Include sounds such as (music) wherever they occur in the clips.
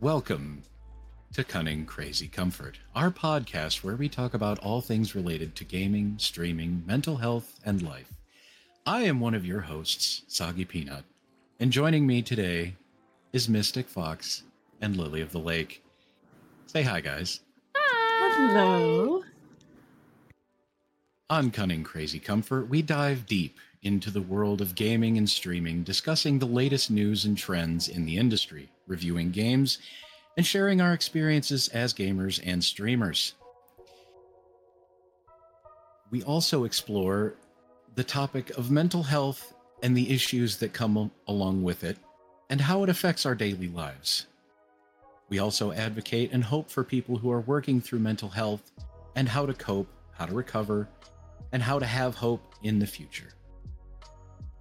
Welcome to Cunning Crazy Comfort, our podcast where we talk about all things related to gaming, streaming, mental health, and life. I am one of your hosts, Soggy Peanut, and joining me today is Mystic Fox and Lily of the Lake. Say hi, guys. Hi. Hello. On Cunning Crazy Comfort, we dive deep into the world of gaming and streaming, discussing the latest news and trends in the industry, reviewing games, and sharing our experiences as gamers and streamers. We also explore the topic of mental health and the issues that come along with it, and how it affects our daily lives. We also advocate and hope for people who are working through mental health and how to cope, how to recover, and how to have hope in the future.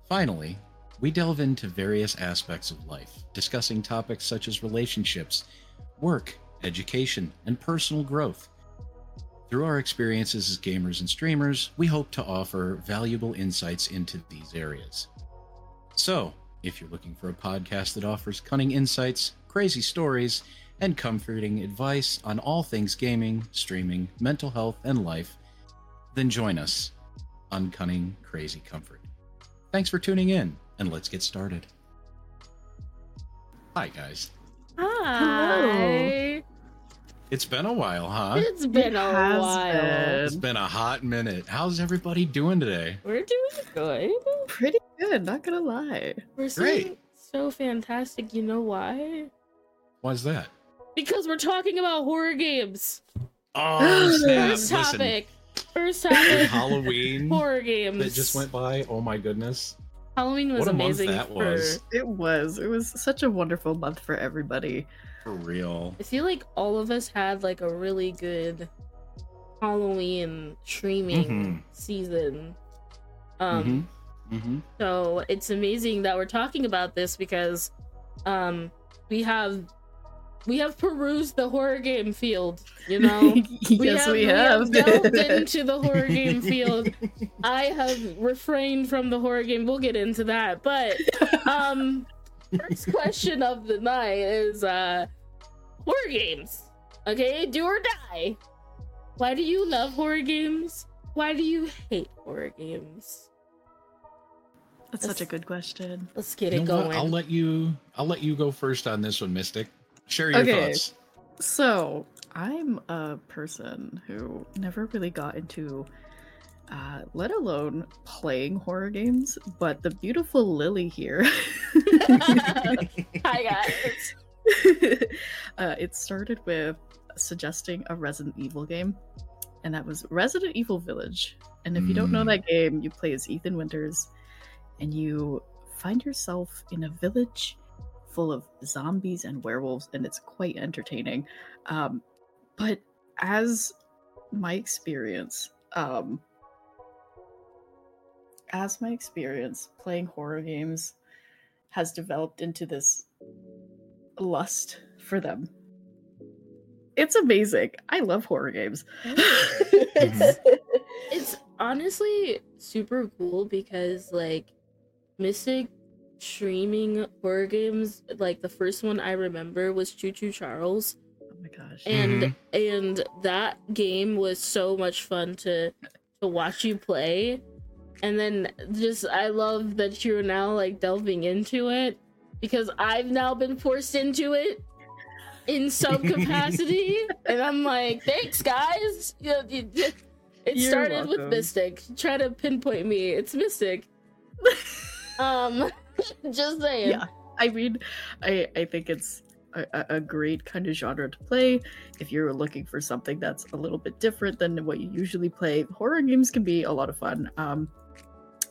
Finally, we delve into various aspects of life, discussing topics such as relationships, work, education, and personal growth. Through our experiences as gamers and streamers, we hope to offer valuable insights into these areas. So, if you're looking for a podcast that offers cunning insights, crazy stories, and comforting advice on all things gaming, streaming, mental health, and life, then join us on Cunning Crazy Comfort. Thanks for tuning in, and let's get started. Hi, guys. Hi. It's been a while, huh? It's been It a has while. It's been a hot minute. How's everybody doing today? We're doing good. Pretty good, not gonna lie. We're Great. so fantastic. You know why? Why's that? Because we're talking about horror games. Oh, (gasps) snap. First Listen, topic. First with (laughs) topic. Halloween horror games. that just went by. Oh my goodness. Halloween was What a month amazing. that for- was. It was. It was such a wonderful month for everybody. For real. I feel like all of us had like a really good Halloween streaming Mhm. season. Um, hmm hmm So it's amazing that we're talking about this because um we have we have perused the horror game field, you know. (laughs) yes, we have. delved (laughs) into the horror game field. I have refrained from the horror game. We'll get into that. But um first question of the night is uh horror games. Okay, do or die. Why do you love horror games? Why do you hate horror games? That's such a good question. Let's get You it know what? going. I'll let you. I'll let you go first on this one, Mystic. Share your Okay. thoughts. So, I'm a person who never really got into, uh, let alone playing horror games, but the beautiful Lily here. Hi guys. (laughs) uh, it started with suggesting a Resident Evil game, and that was Resident Evil Village. And if you don't know Mm. that game, you play as Ethan Winters, and you find yourself in a village full of zombies and werewolves, and it's quite entertaining. Um, but as my experience, um, as my experience playing horror games has developed into this lust for them. It's amazing. I love horror games. (laughs) it's, it's honestly super cool because like Mystic streaming horror games, like the first one I remember was Choo Choo Charles. oh my gosh. And and that game was so much fun to to watch you play. And then just I love that you're now like delving into it because I've now been forced into it in some (laughs) capacity and I'm like, thanks guys. You know, you- you- it You're started with. Mystic. Try to pinpoint me. It's Mystic. (laughs) um (laughs) just saying. Yeah. I mean, I I think it's a, a- great kind of genre to play if you're looking for something that's a little bit different than what you usually play. Horror games can be a lot of fun. Um,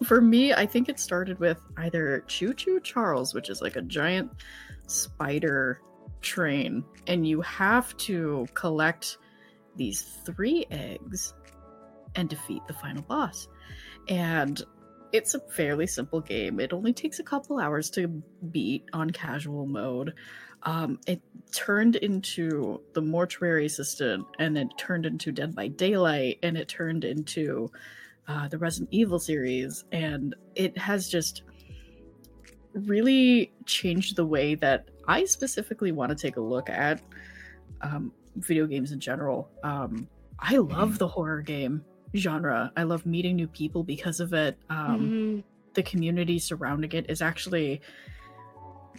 for me, I think it started with either Choo Choo Charles, which is like a giant spider train, and you have to collect these three eggs and defeat the final boss. And it's a fairly simple game. It only takes a couple hours to beat on casual mode. Um, it turned into the mortuary assistant, and it turned into Dead by Daylight, and it turned into uh, the Resident Evil series, and it has just really changed the way that I specifically want to take a look at um, video games in general. Um, I love Mhm. the horror game genre. I love meeting new people because of it. Um, Mhm. The community surrounding it is actually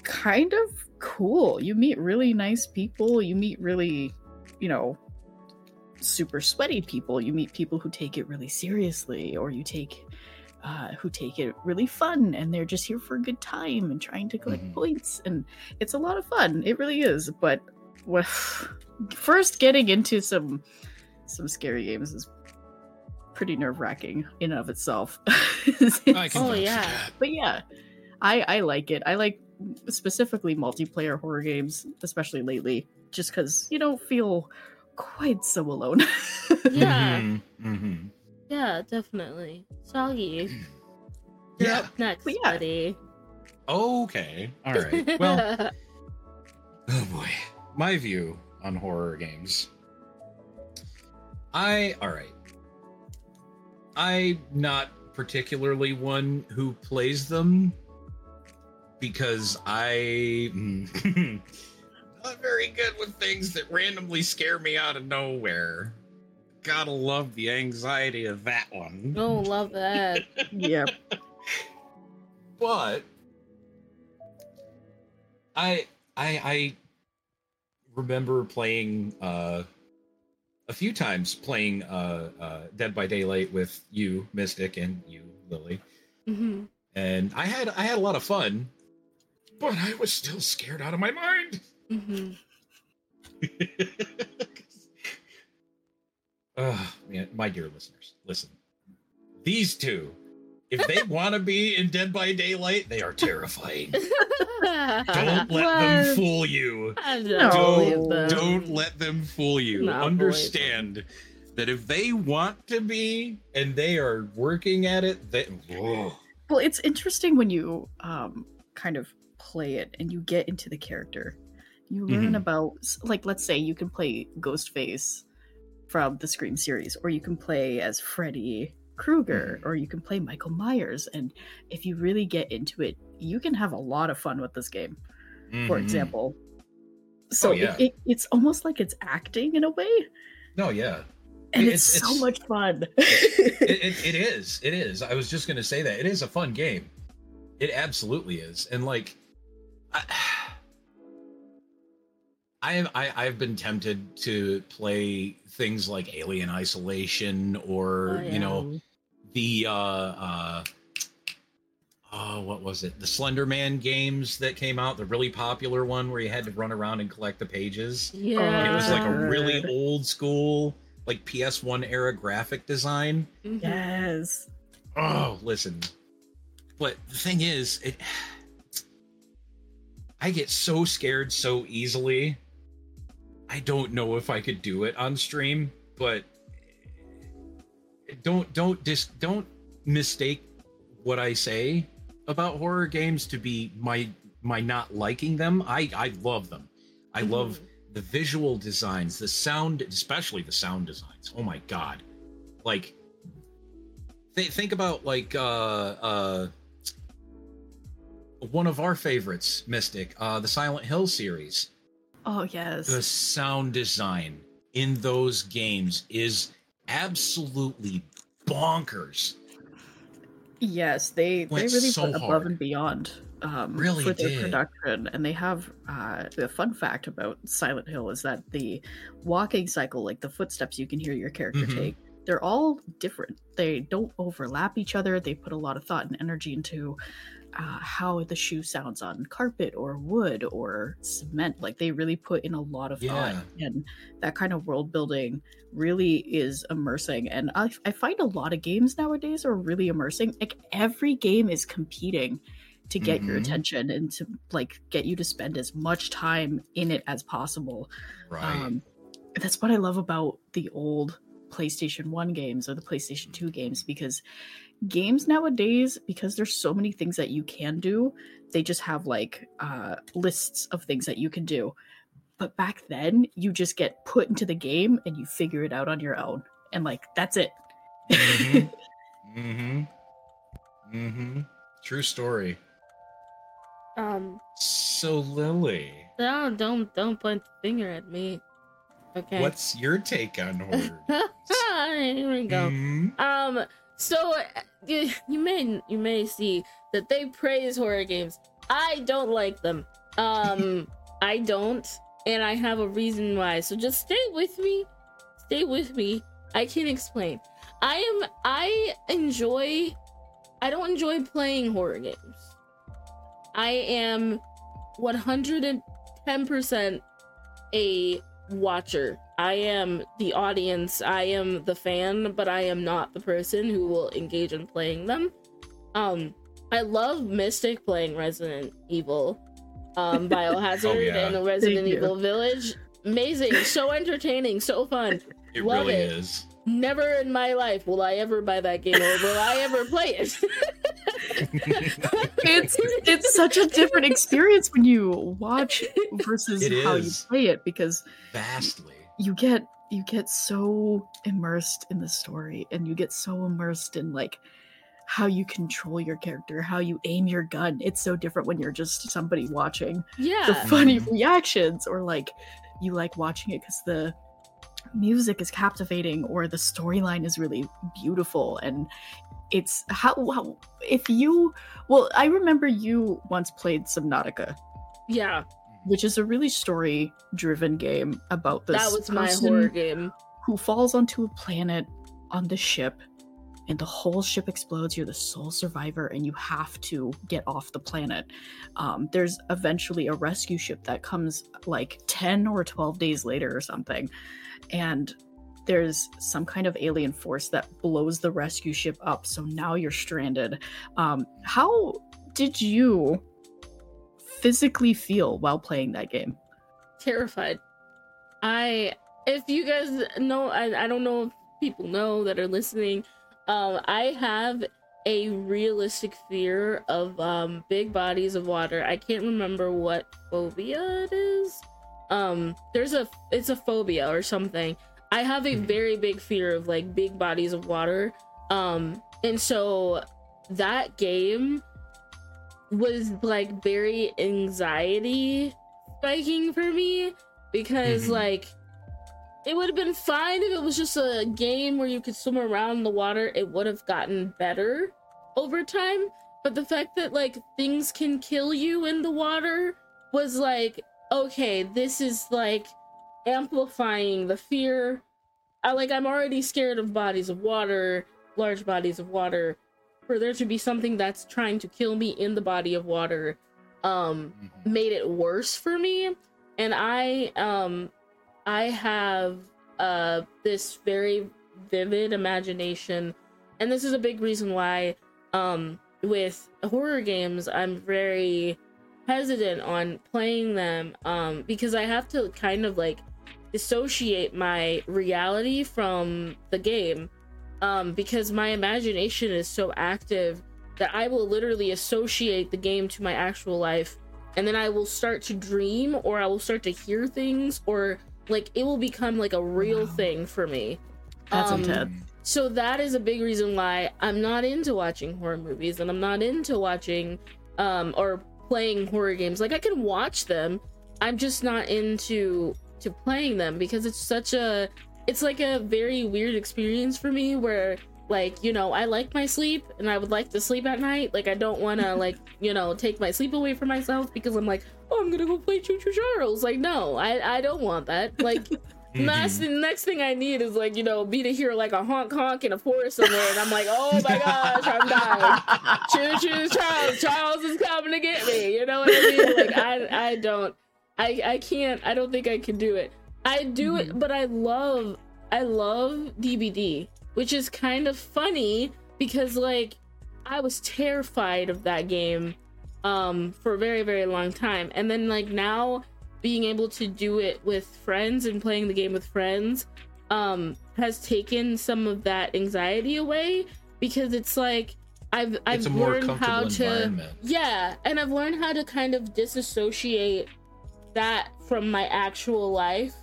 kind of cool. You meet really nice people. You meet really, you know, super sweaty people. You meet people who take it really seriously, or you take uh, who take it really fun and they're just here for a good time and trying to collect Mhm. points. And it's a lot of fun. It really is. But with (sighs) first getting into some some scary games is pretty nerve wracking in and of itself. (laughs) I can Oh, yeah. that. but yeah, I I like it. I like specifically multiplayer horror games, especially lately, just because you don't feel quite so alone. (laughs) Yeah. Mhm, mhm. Yeah, definitely. Soggy. (clears throat) Yeah. You're up next, yeah. buddy. Okay. All right. Well, (laughs) oh boy. My view on horror games. I all right. I'm not particularly one who plays them because I (laughs) not very good with things that randomly scare me out of nowhere. Gotta love the anxiety of that one. oh, love that. (laughs) yep. but I I I remember playing uh a few times playing uh uh Dead by Daylight with you, Mystic, and you, Lily. hmm And I had I had a lot of fun, but I was still scared out of my mind. (laughs) hmm Oh, man, my dear listeners, listen. These two, if they want to be in Dead by Daylight, they are terrifying. (laughs) Don't let them fool you. I No. don't them. Don't let them fool you. Not Understand that if they want to be and they are working at it, they Whoa. Well, it's interesting when you um kind of play it and you get into the character. You learn Mhm. about like let's say you can play Ghostface from the Scream series or you can play as Freddy Krueger or you can play Michael Myers and if you really get into it, you can have a lot of fun with this game. For Mhm. example. So Oh, yeah. it, it, it's almost like it's acting in a way No, yeah. and It- it's, it's- so it's- much fun. It, it, (laughs) is. It is. I was just gonna say that. It is a fun game. It absolutely is. And like I (sighs) I have I, I've been tempted to play things like Alien Isolation or Oh, you know the uh uh oh what was it the Slenderman games that came out the really popular one where you had to run around and collect the pages Yeah. it was like a really old school like ps1 era graphic design Mhm. yes. oh listen but the thing is it i get so scared so easily i don't know if i could do it on stream but don't don't dis don't mistake what i say about horror games to be my my not liking them. I i love them. I love the visual designs the sound especially the sound designs. Oh my god. Like th- think about like uh uh one of our favorites mystic uh the silent hill series. Oh yes. the sound design in those games is absolutely bonkers Yes, they Went they really so put above hard. and beyond um, Really for their did. production, and they have uh, the fun fact about Silent Hill is that the walking cycle, like the footsteps you can hear your character Mhm. take, they're all different. They don't overlap each other. They put a lot of thought and energy into uh, how the shoe sounds on carpet or wood or cement. Like they really put in a lot of thought, and that kind of world building really is immersing. And I, I find a lot of games nowadays are really immersing. Like every game is competing to get your Mhm. attention and to like get you to spend as much time in it as possible. right Um, that's what I love about the old PlayStation 1 games or the PlayStation 2 games because games nowadays, because there's so many things that you can do, they just have like uh, lists of things that you can do. But back then, you just get put into the game and you figure it out on your own. And like, that's it. Mhm. (laughs) mm-hmm mm-hmm true story Um, So Lily, no, don't don't point the finger at me. Okay. what's your take on (laughs) horror? Here we go. Hmm? Um, so uh, you, you may you may see that they praise horror games. I don't like them. Um, (laughs) I don't, and I have a reason why. So just stay with me. Stay with me. I can explain. I am. I enjoy. I don't enjoy playing horror games. I am 110% a watcher. I am the audience. I am the fan, but I am not the person who will engage in playing them. Um, I love Mystic playing Resident Evil, um, (laughs) Biohazard, Oh, yeah. and Resident Thank you. Evil Village. Amazing, so entertaining, so fun. It Love really it. is. Never in my life will I ever buy that game, or will I ever play it. (laughs) It's it's such a different experience when you watch versus It how you play it because Vastly. you get you get so immersed in the story and you get so immersed in like how you control your character, how you aim your gun. It's so different when you're just somebody watching Yeah. the funny reactions or like you like watching it because the music is captivating or the storyline is really beautiful and it's how, how if you well i remember you once played subnautica yeah, which is a really story driven game about this that was my horror game. who falls onto a planet on the ship and the whole ship explodes you're the sole survivor and you have to get off the planet um, there's eventually a rescue ship that comes like 10 or 12 days later or something and there's some kind of alien force that blows the rescue ship up so now you're stranded um, how did you physically feel while playing that game terrified. I if you guys know I, I don't know if people know that are listening. Um I have a realistic fear of um big bodies of water. I can't remember what phobia it is. Um there's a it's a phobia or something. I have a Mhm. very big fear of like big bodies of water. Um and so that game was like very anxiety spiking for me because Mhm. like it would have been fine if it was just a game where you could swim around in the water. It would have gotten better over time. But the fact that like things can kill you in the water was like okay this is like amplifying the fear. I like i'm already scared of bodies of water large bodies of water for there to be something that's trying to kill me in the body of water um Mhm. made it worse for me. And i um i have uh this very vivid imagination and this is a big reason why um with horror games i'm very hesitant on playing them um because i have to kind of like dissociate my reality from the game um because my imagination is so active that I will literally associate the game to my actual life and then I will start to dream or I will start to hear things or like it will become like a real Wow. thing for me. That's Um, intense. So that is a big reason why I'm not into watching horror movies and I'm not into watching um or playing horror games. Like I can watch them. I'm just not into to playing them because it's such a it's like a very weird experience for me where like you know i like my sleep and i would like to sleep at night like i don't want to (laughs) like you know take my sleep away from myself because i'm like oh i'm gonna go play choo choo charles. Like no i i don't want that. Like (laughs) next, mm-hmm. the next thing i need is like you know be to hear like a honk honk in a forest somewhere and i'm like oh my gosh i'm dying. (laughs) Choo choo charles charles is coming to get me. You know what i mean? Like i i don't i i can't i don't think i can do it. I do it mm-hmm. but i love i love DBD which is kind of funny because like i was terrified of that game um for a very very long time and then like now being able to do it with friends and playing the game with friends um has taken some of that anxiety away because it's like i've i've it's a more learned how to yeah, and I've learned how to kind of disassociate that from my actual life.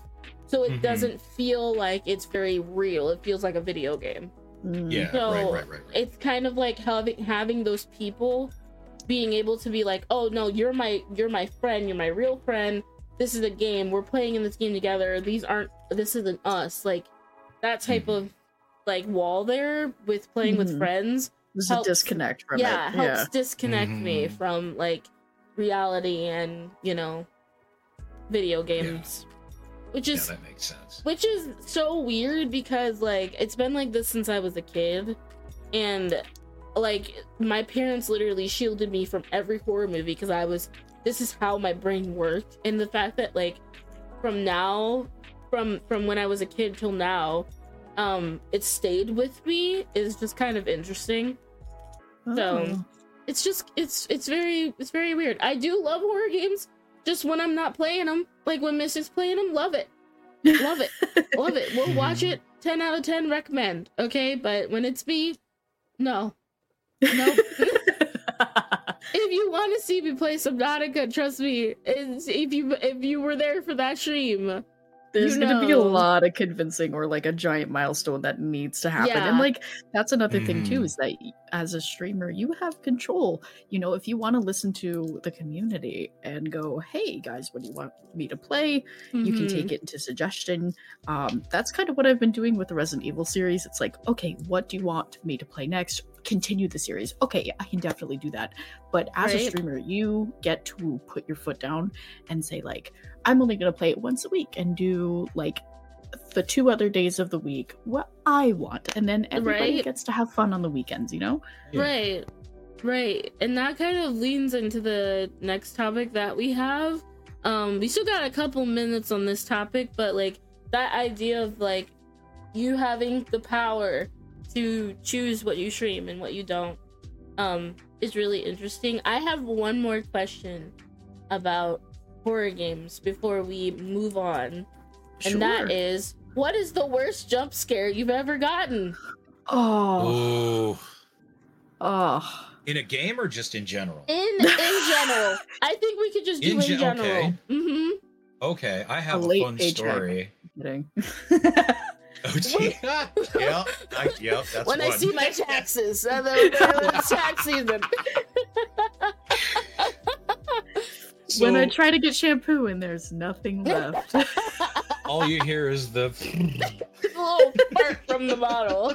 So it Mhm. doesn't feel like it's very real. It feels like a video game. Mm. Yeah, So right, right, right, right. it's kind of like having having those people being able to be like, "Oh no, you're my you're my friend, you're my real friend. This is a game. We're playing in this game together. These aren't this isn't us." Like that type Mhm. of like wall there with playing with Mhm. friends There's helps- a disconnect from yeah, it. helps disconnect me Mhm. from like reality and, you know, video games. Which Yeah, is that makes sense. which is so weird because like it's been like this since I was a kid and like my parents literally shielded me from every horror movie because I was this is how my brain worked and the fact that like from now from from when I was a kid till now um it stayed with me is just kind of interesting. Yeah. So- Oh. It's just it's it's very it's very weird. I do love horror games just when I'm not playing them. Like when Missy's playing them, love it. Love it. Love it. We'll watch (laughs) it. 10 out of 10 recommend. Okay, but when it's me, no. Nope. (laughs) if you want to see me play Subnautica, trust me, it's, if you if you were there for that stream, There's you gonna be a lot of convincing or like a giant milestone that needs to happen. Yeah. And like that's another thing too, Mhm. is that as a streamer, you have control. You know, if you want to listen to the community and go, hey guys, what do you want me to play? you can take it into suggestion um, that's kind of what i've been doing with the resident evil series it's like okay what do you want me to play next continue the series okay i can definitely do that but as a streamer you get to put your foot down and say like i'm only going to play it once a week and do like the two other days of the week what i want and then everybody Right. gets to have fun on the weekends you know Yeah. Right. Right. And that kind of leans into the next topic that we have. Um we still got a couple minutes on this topic, but like that idea of like you having the power to choose what you stream and what you don't um is really interesting. I have one more question about horror games before we move on. And that Sure. is what is the worst jump scare you've ever gotten? oh Oh, oh In a game or just in general? In in general. (laughs) I think we could just do In in, gen- general. okay. hmm Okay, I have A a, fun paycheck. story. (laughs) (laughs) kidding Oh, gee. yep, I, yep, that's when I see my taxes, uh, the, the, it's tax season. (laughs) when I try to get shampoo and there's nothing (laughs) left. (laughs) all you hear is the. little fart from the bottle.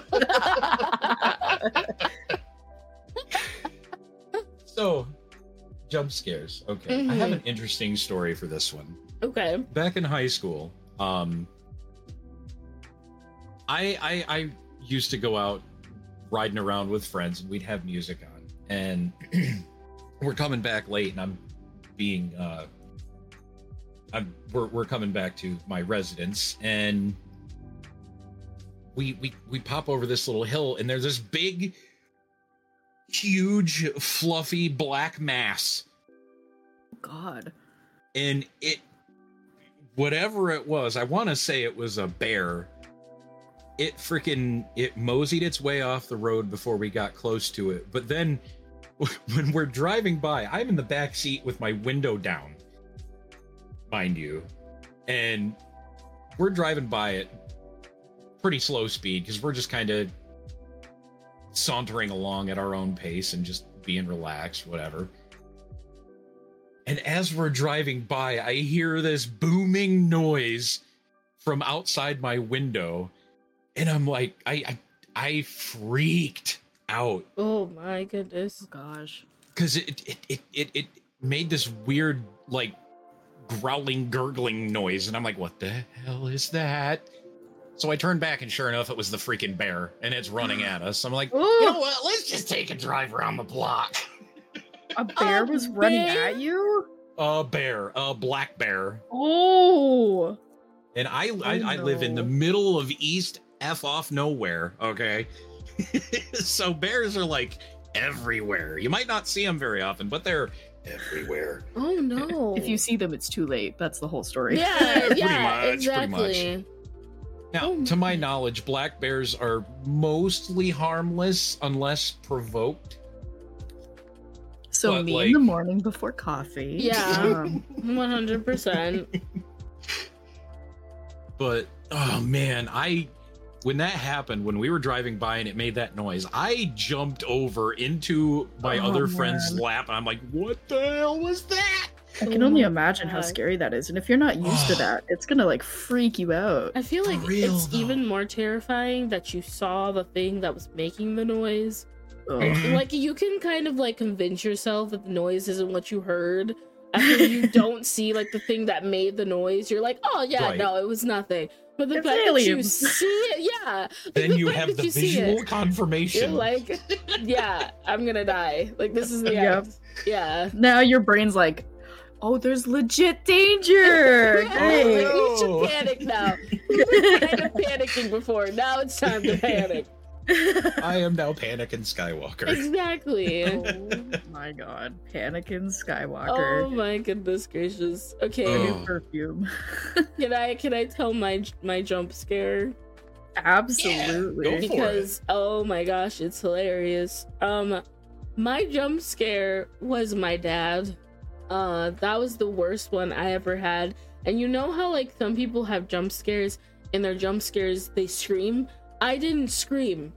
So, jump scares. Okay, I have Mhm. an interesting story for this one. okay. Back in high school, um, I I, I used to go out riding around with friends, and we'd have music on, and (clears throat) we're coming back late, and I'm being uh, I'm we're we're coming back to my residence, and we we we pop over this little hill, and there's this big, huge, fluffy black mass God. and it whatever it was i want to say it was a bear it freaking it moseyed its way off the road before we got close to it. But then (laughs) when we're driving by i'm in the back seat with my window down mind you. And we're driving by it pretty slow speed because we're just kind of sauntering along at our own pace and just being relaxed whatever. And as we're driving by, I hear this booming noise from outside my window. And I'm like, I I, I freaked out. Oh my goodness. Gosh. because it it, it it it made this weird like growling gurgling noise. And i'm like what the hell is that? So i turned back and sure enough it was the freaking bear and it's running at us. I'm like you know what? Let's just take a drive around the block. A bear A was running at you? a bear a black bear. Oh. and I I, Oh, I live in the middle of East F off nowhere. Okay, (laughs) so bears are like everywhere. You might not see them very often, but they're everywhere. Oh no. (laughs) If you see them, it's too late. That's the whole story. Yeah, (laughs) Pretty yeah, much, pretty much. exactly. Now, Oh to my my. knowledge, black bears are mostly harmless unless provoked. So But, me like- in the morning before coffee. Yeah. Um, One hundred percent. But oh man, I when that happened, when we were driving by and it made that noise, I jumped over into my Oh, other friend's lap and I'm like, what the hell was that? I Oh can only oh my imagine how scary that is. And if you're not used to (sighs) that, it's gonna like freak you out. I feel like real, it's though. even more terrifying that you saw the thing that was making the noise. Ugh. (laughs) Like you can kind of like convince yourself that the noise isn't what you heard. After you (laughs) don't see like the thing that made the noise, you're like, oh yeah, Right. no, it was nothing. But the It's fact that you see it, yeah. like, (laughs) Then the you have the you see it, visual confirmation. You're like, yeah, I'm gonna die. Like this is the Yep. end. Yeah. Now your brain's like, oh, there's legit danger. (laughs) Yeah, Great. like, we should oh. panic now. We were kind of panicking before. Now it's time to panic. I am now Panic and Skywalker. Exactly. (laughs) oh (laughs) my god, Panic-in Oh my goodness gracious. Okay, The new Oh. perfume. (laughs) can I can I tell my my jump scare? Absolutely. go for it. Because oh my gosh, it's hilarious. Um my jump scare was my dad. Uh that was the worst one I ever had. And you know how like some people have jump scares and their jump scares they scream? I didn't scream.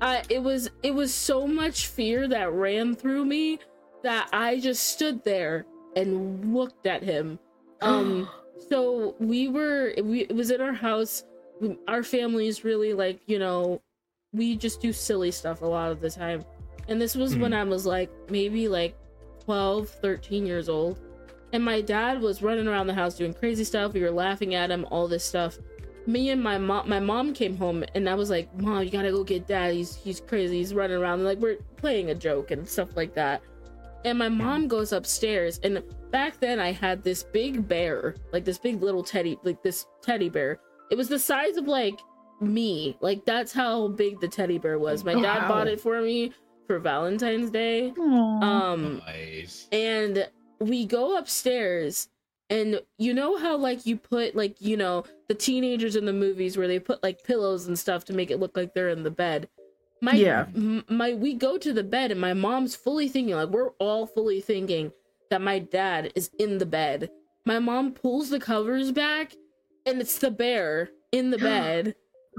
I it was it was so much fear that ran through me that I just stood there and looked at him. (gasps) Um so we were we it was in our house. We- our family is really like you know we just do silly stuff a lot of the time. And this was when i was like maybe like 12 13 years old. And my dad was running around the house doing crazy stuff. We were laughing at him all this stuff me and my mom my mom came home and i was like mom you gotta go get dad. He's he's crazy. He's running around like we're playing a joke and stuff like that. And my mom goes upstairs and back then i had this big bear like this big little teddy like this teddy bear. It was the size of like me. Like that's how big the teddy bear was. My dad Wow. bought it for me for valentine's day. Aw. um nice. and we go upstairs and you know how like you put like you know the teenagers in the movies where they put like pillows and stuff to make it look like they're in the bed my Yeah. m- my we go to the bed and my mom's fully thinking like we're all fully thinking that my dad is in the bed my mom pulls the covers back and it's the bear in the (gasps) bed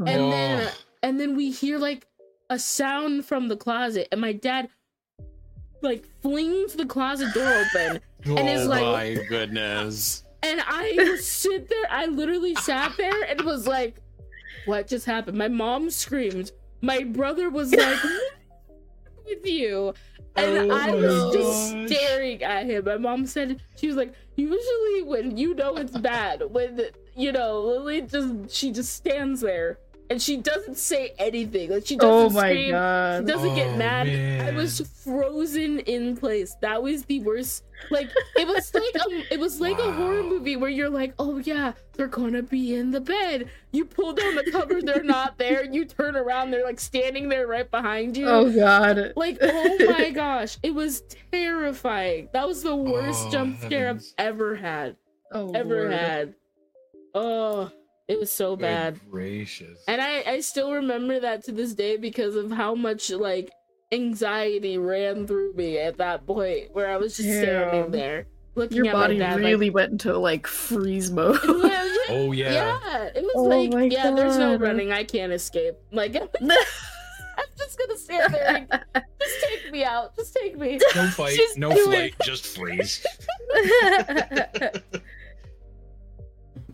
and then Oh. and then we hear like a sound from the closet and my dad like flings the closet door open and it's oh like- my goodness. and i sit there i literally sat there and was like what just happened? My mom screamed. My brother was (laughs) like "What's with you? And Oh i was just gosh. staring at him. My mom said she was like usually when you know it's bad when you know lily just she just stands there and she doesn't say anything like she oh doesn't oh my scream she doesn't get Oh, mad. I was frozen in place. That was the worst. Like it was (laughs) like a, it was like a horror movie where you're like, oh yeah, they're gonna be in the bed. You pull down the cover, they're not (laughs) there. You turn around, they're like standing there right behind you. Oh god. Like oh my (laughs) gosh, it was terrifying. That was the worst Oh, jump scare I've ever had. Oh, Ever Lord. had. Oh, it was so Good bad. gracious. And I, I still remember that to this day because of how much like anxiety ran through me at that point where I was just standing there looking Your at body my dad really went into like freeze mode. yeah, (laughs) yeah, oh yeah. yeah, it was Oh like my yeah, there's no running, I can't escape. Like (laughs) I'm (laughs) just gonna stand there and just take me out, just take me. No fight, Just no do it. flight, just freeze.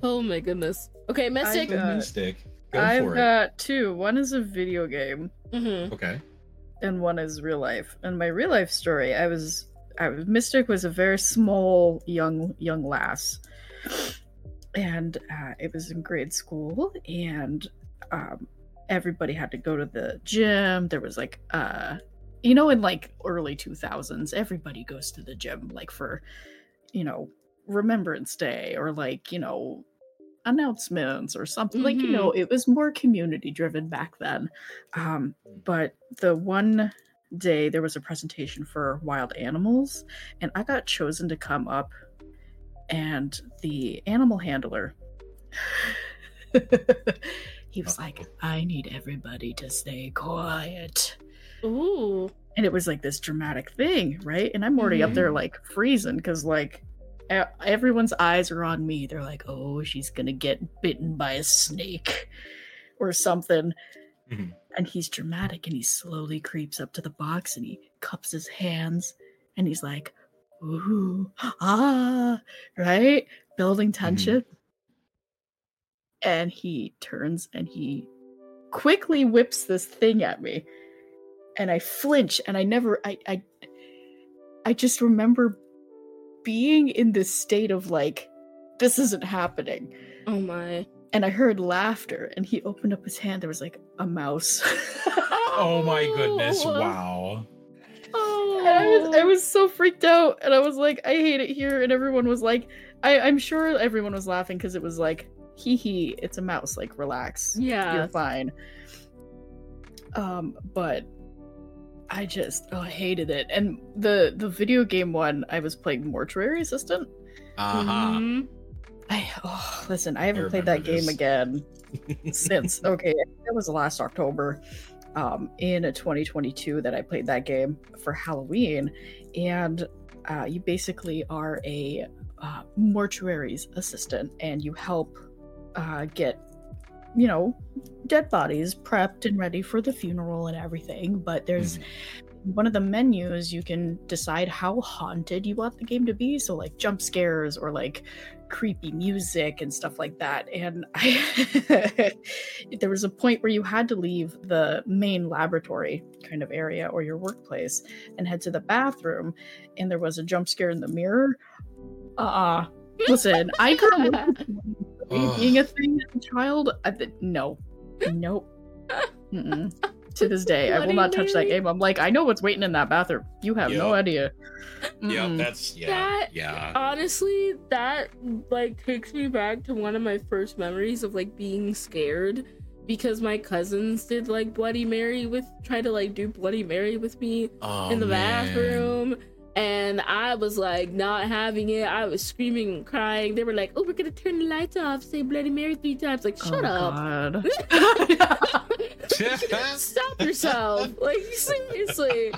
Oh my goodness. Okay, Mystic. got- Mystic. Go I've for got two. One is a video game, hmm. Okay. and one is real life. And my real life story, I was, I was Mystic was a very small young young lass, and uh, it was in grade school, and um, everybody had to go to the gym. There was like, uh, you know, in like early two thousands, everybody goes to the gym like for, you know, Remembrance Day or like you know announcements or something like you know it was more community driven back then. Um but the one day there was a presentation for wild animals and i got chosen to come up and the animal handler (laughs) he was like i need everybody to stay quiet. Ooh. and it was like this dramatic thing right? And i'm already up there Mhm. like freezing because like everyone's eyes are on me they're like oh she's gonna get bitten by a snake or something. Mhm. And he's dramatic and he slowly creeps up to the box and he cups his hands and he's like, ooh, ah, right? Building tension. And he turns and he quickly whips this thing at me. And I flinch and I never I I I just remember being in this state of like, this isn't happening. Oh my. And I heard laughter and he opened up his hand. There was like a mouse. (laughs) Oh my goodness! Wow. Oh. And I was I was so freaked out, and I was like, I hate it here. And everyone was like, I I'm sure everyone was laughing because it was like, hee hee, it's a mouse. Like, relax, Yeah. you're fine. Um, but I just oh, I hated it. And the the video game one, I was playing Mortuary Assistant. Uh-huh. Mhm. I oh listen, I haven't I played that remember game again (laughs) since okay, that was last October, um, in 2022 that I played that game for Halloween, and uh, you basically are a uh, mortuary's assistant, and you help uh, get, you know, dead bodies prepped and ready for the funeral and everything. But there's one of the menus you can decide how haunted you want the game to be so like jump scares or like creepy music and stuff like that and I, (laughs) there was a point where you had to leave the main laboratory kind of area or your workplace and head to the bathroom and there was a jump scare in the mirror uh uh listen i Ugh. (laughs) being a thing as a child I, th- no nope (laughs) Mm-mm. to this day i will not touch that game i'm like i know what's waiting in that bathroom you have no idea Yeah, Mm-mm. that's yeah, That- yeah. Honestly, that like takes me back to one of my first memories of like being scared because my cousins did like Bloody Mary with try to like do Bloody Mary with me Oh, in the man. bathroom. And I was like not having it. I was screaming and crying. They were like, "Oh, we're gonna turn the lights off. Say Bloody Mary three times." Like, shut oh, up. God. (laughs) (laughs) Stop yourself. Like (laughs) seriously.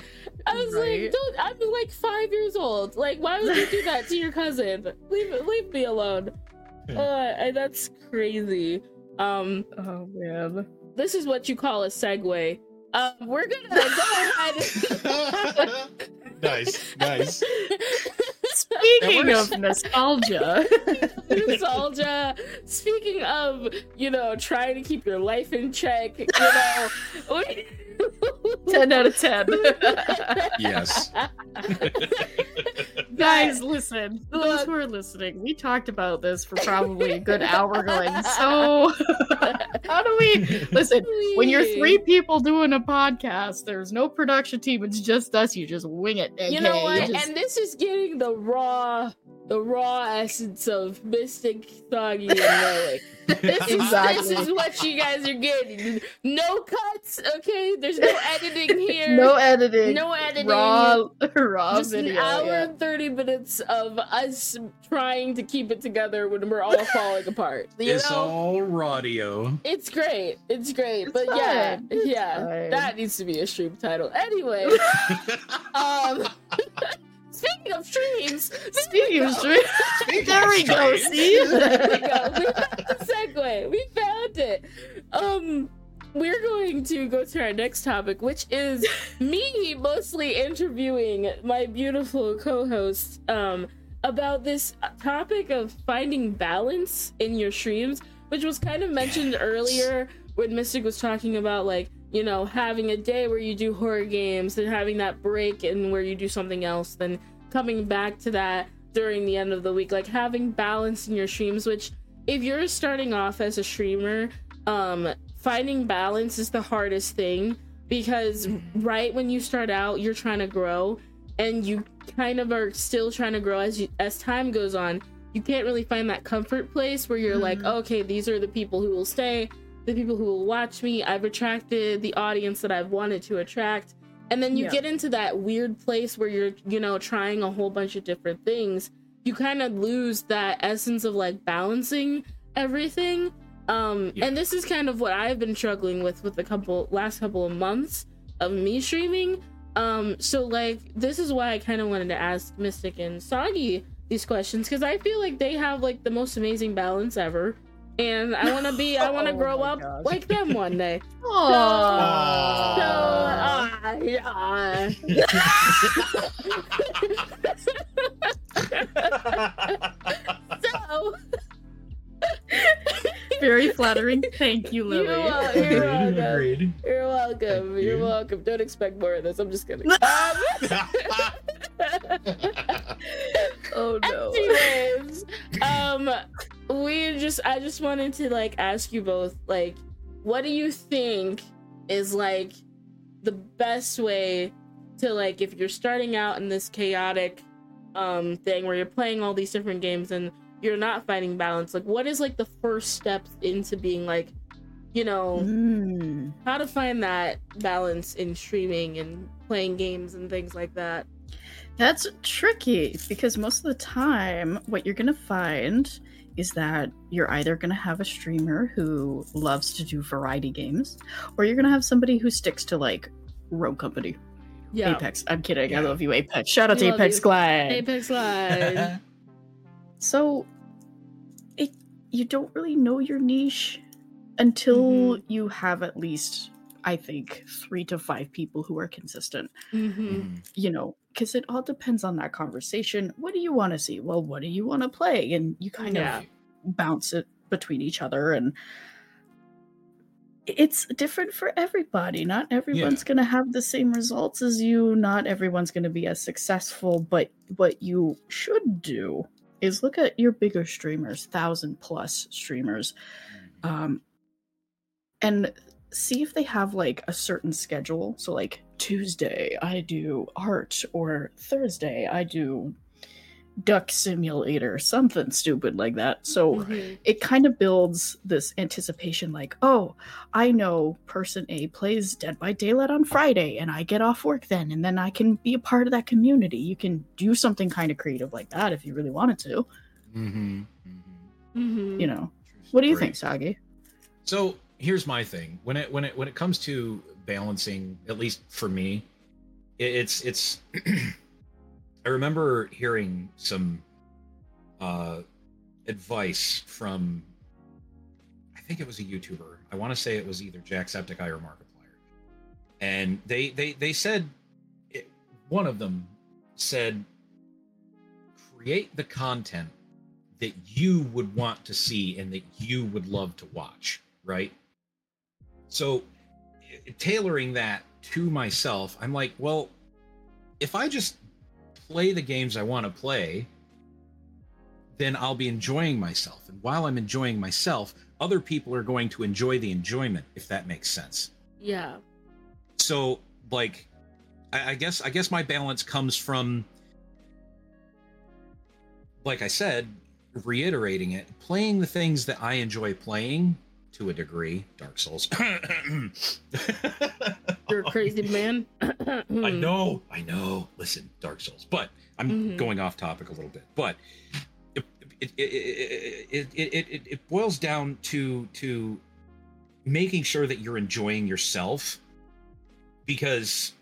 I was Right. like, don't I'm like five years old. Like, why would you do that to your cousin? Leave leave me alone. Hmm. Uh, and that's crazy. Um, oh man this is what you call a segue. Um, we're gonna go ahead. Nice, nice. speaking of nostalgia (laughs) nostalgia. Speaking of, you know, trying to keep your life in check, you know, we- (laughs) 10 out of 10 (laughs) Yes. Guys (laughs) listen those who are listening we talked about this for probably a good hour going so (laughs) how do we listen when you're (laughs) three people doing a podcast there's no production team it's just us you just wing it you know what? just- And this is getting the raw, the raw essence of Mystic Thuggy and Relic. (laughs) This is, Exactly. this is what you guys are getting. No cuts, okay? There's no editing (laughs) here. no editing no editing. raw (laughs) raw Just video an hour yeah. and 30 minutes of us trying to keep it together when we're all falling apart. You It's know? all radio. It's great. It's great. It's but yeah. It's yeah. fine. That needs to be a stream title. Anyway, um speaking of streams, speaking of stream there we go see there we go. We found the segue. We found it. Um, we're going to go to our next topic, which is me mostly interviewing my beautiful co-host um, about this topic of finding balance in your streams, which was kind of mentioned Yes. earlier when Mystic was talking about like you know having a day where you do horror games, and having that break and where you do something else, then coming back to that during the end of the week, like having balance in your streams. Which, if you're starting off as a streamer, um, finding balance is the hardest thing because right when you start out, you're trying to grow, and you kind of are still trying to grow as you as time goes on. You can't really find that comfort place where you're like, Mhm. okay, these are the people who will stay, the people who will watch me. I've attracted the audience that I've wanted to attract. And then you Yeah. get into that weird place where you're, you know, trying a whole bunch of different things. You kind of lose that essence of like balancing everything. Um, Yeah. and this is kind of what I've been struggling with with the couple last couple of months of me streaming. Um, so like this is why I kind of wanted to ask Mystic and Soggy these questions because I feel like they have like the most amazing balance ever and I want to be. I want to (laughs) Oh grow up gosh. like them one day. (laughs) Aww. So, Aw. ah, (laughs) yeah. so Very flattering. Thank you, Lily. You're welcome. You're welcome. Agreed. You're welcome. Thank You're you. welcome. Don't expect more of this. I'm just kidding. (laughs) (laughs) oh no. Anyways, um, we just I just wanted to like ask you both like, what do you think is like the best way to like if you're starting out in this chaotic um thing where you're playing all these different games and you're not finding balance like what is like the first steps into being like you know Mm. how to find that balance in streaming and playing games and things like that That's tricky because most of the time, what you're going to find is that you're either going to have a streamer who loves to do variety games, or you're going to have somebody who sticks to like Rogue Company. yeah Apex. I'm kidding. I love you, Apex. Shout out We to Apex you. Glide. apex live (laughs) So, it you don't really know your niche until Mhm. you have at least, I think, three to five people who are consistent. mm-hmm. you know, because it all depends on that conversation. What do you want to see? Well, what do you want to play? And you kind Yeah. of bounce it between each other. And it's different for everybody. Not everyone's going to have the same results as you. Not everyone's going to be as successful. But what you should do is look at your bigger streamers, thousand plus streamers, um, and see if they have like a certain schedule. So like Tuesday I do art or Thursday I do duck simulator, something stupid like that. So Mhm. it kind of builds this anticipation like, oh, I know person A plays Dead by Daylight on Friday and I get off work then and then I can be a part of that community. You can do something kind of creative like that if you really wanted to, Mm-hmm. Mhm. you know. What do you think, Sagi? So here's my thing. When it when it when it comes to balancing, at least for me, it, it's it's. (clears throat) I remember hearing some uh, advice from. I think it was a YouTuber. I want to say it was either Jacksepticeye or Markiplier, and they they they said, it, one of them said, create the content that you would want to see and that you would love to watch, right? So, tailoring that to myself, I'm like, well, if I just play the games I want to play, then I'll be enjoying myself. And while I'm enjoying myself, other people are going to enjoy the enjoyment, if that makes sense yeah so like I, I guess i guess my balance comes from like i said reiterating it playing the things that i enjoy playing to a degree dark souls. (coughs) You're a crazy man. (coughs) I know i know. Listen dark souls but i'm Mhm. going off topic a little bit. But it it, it, it, it, it, it boils down to to making sure that you're enjoying yourself. Because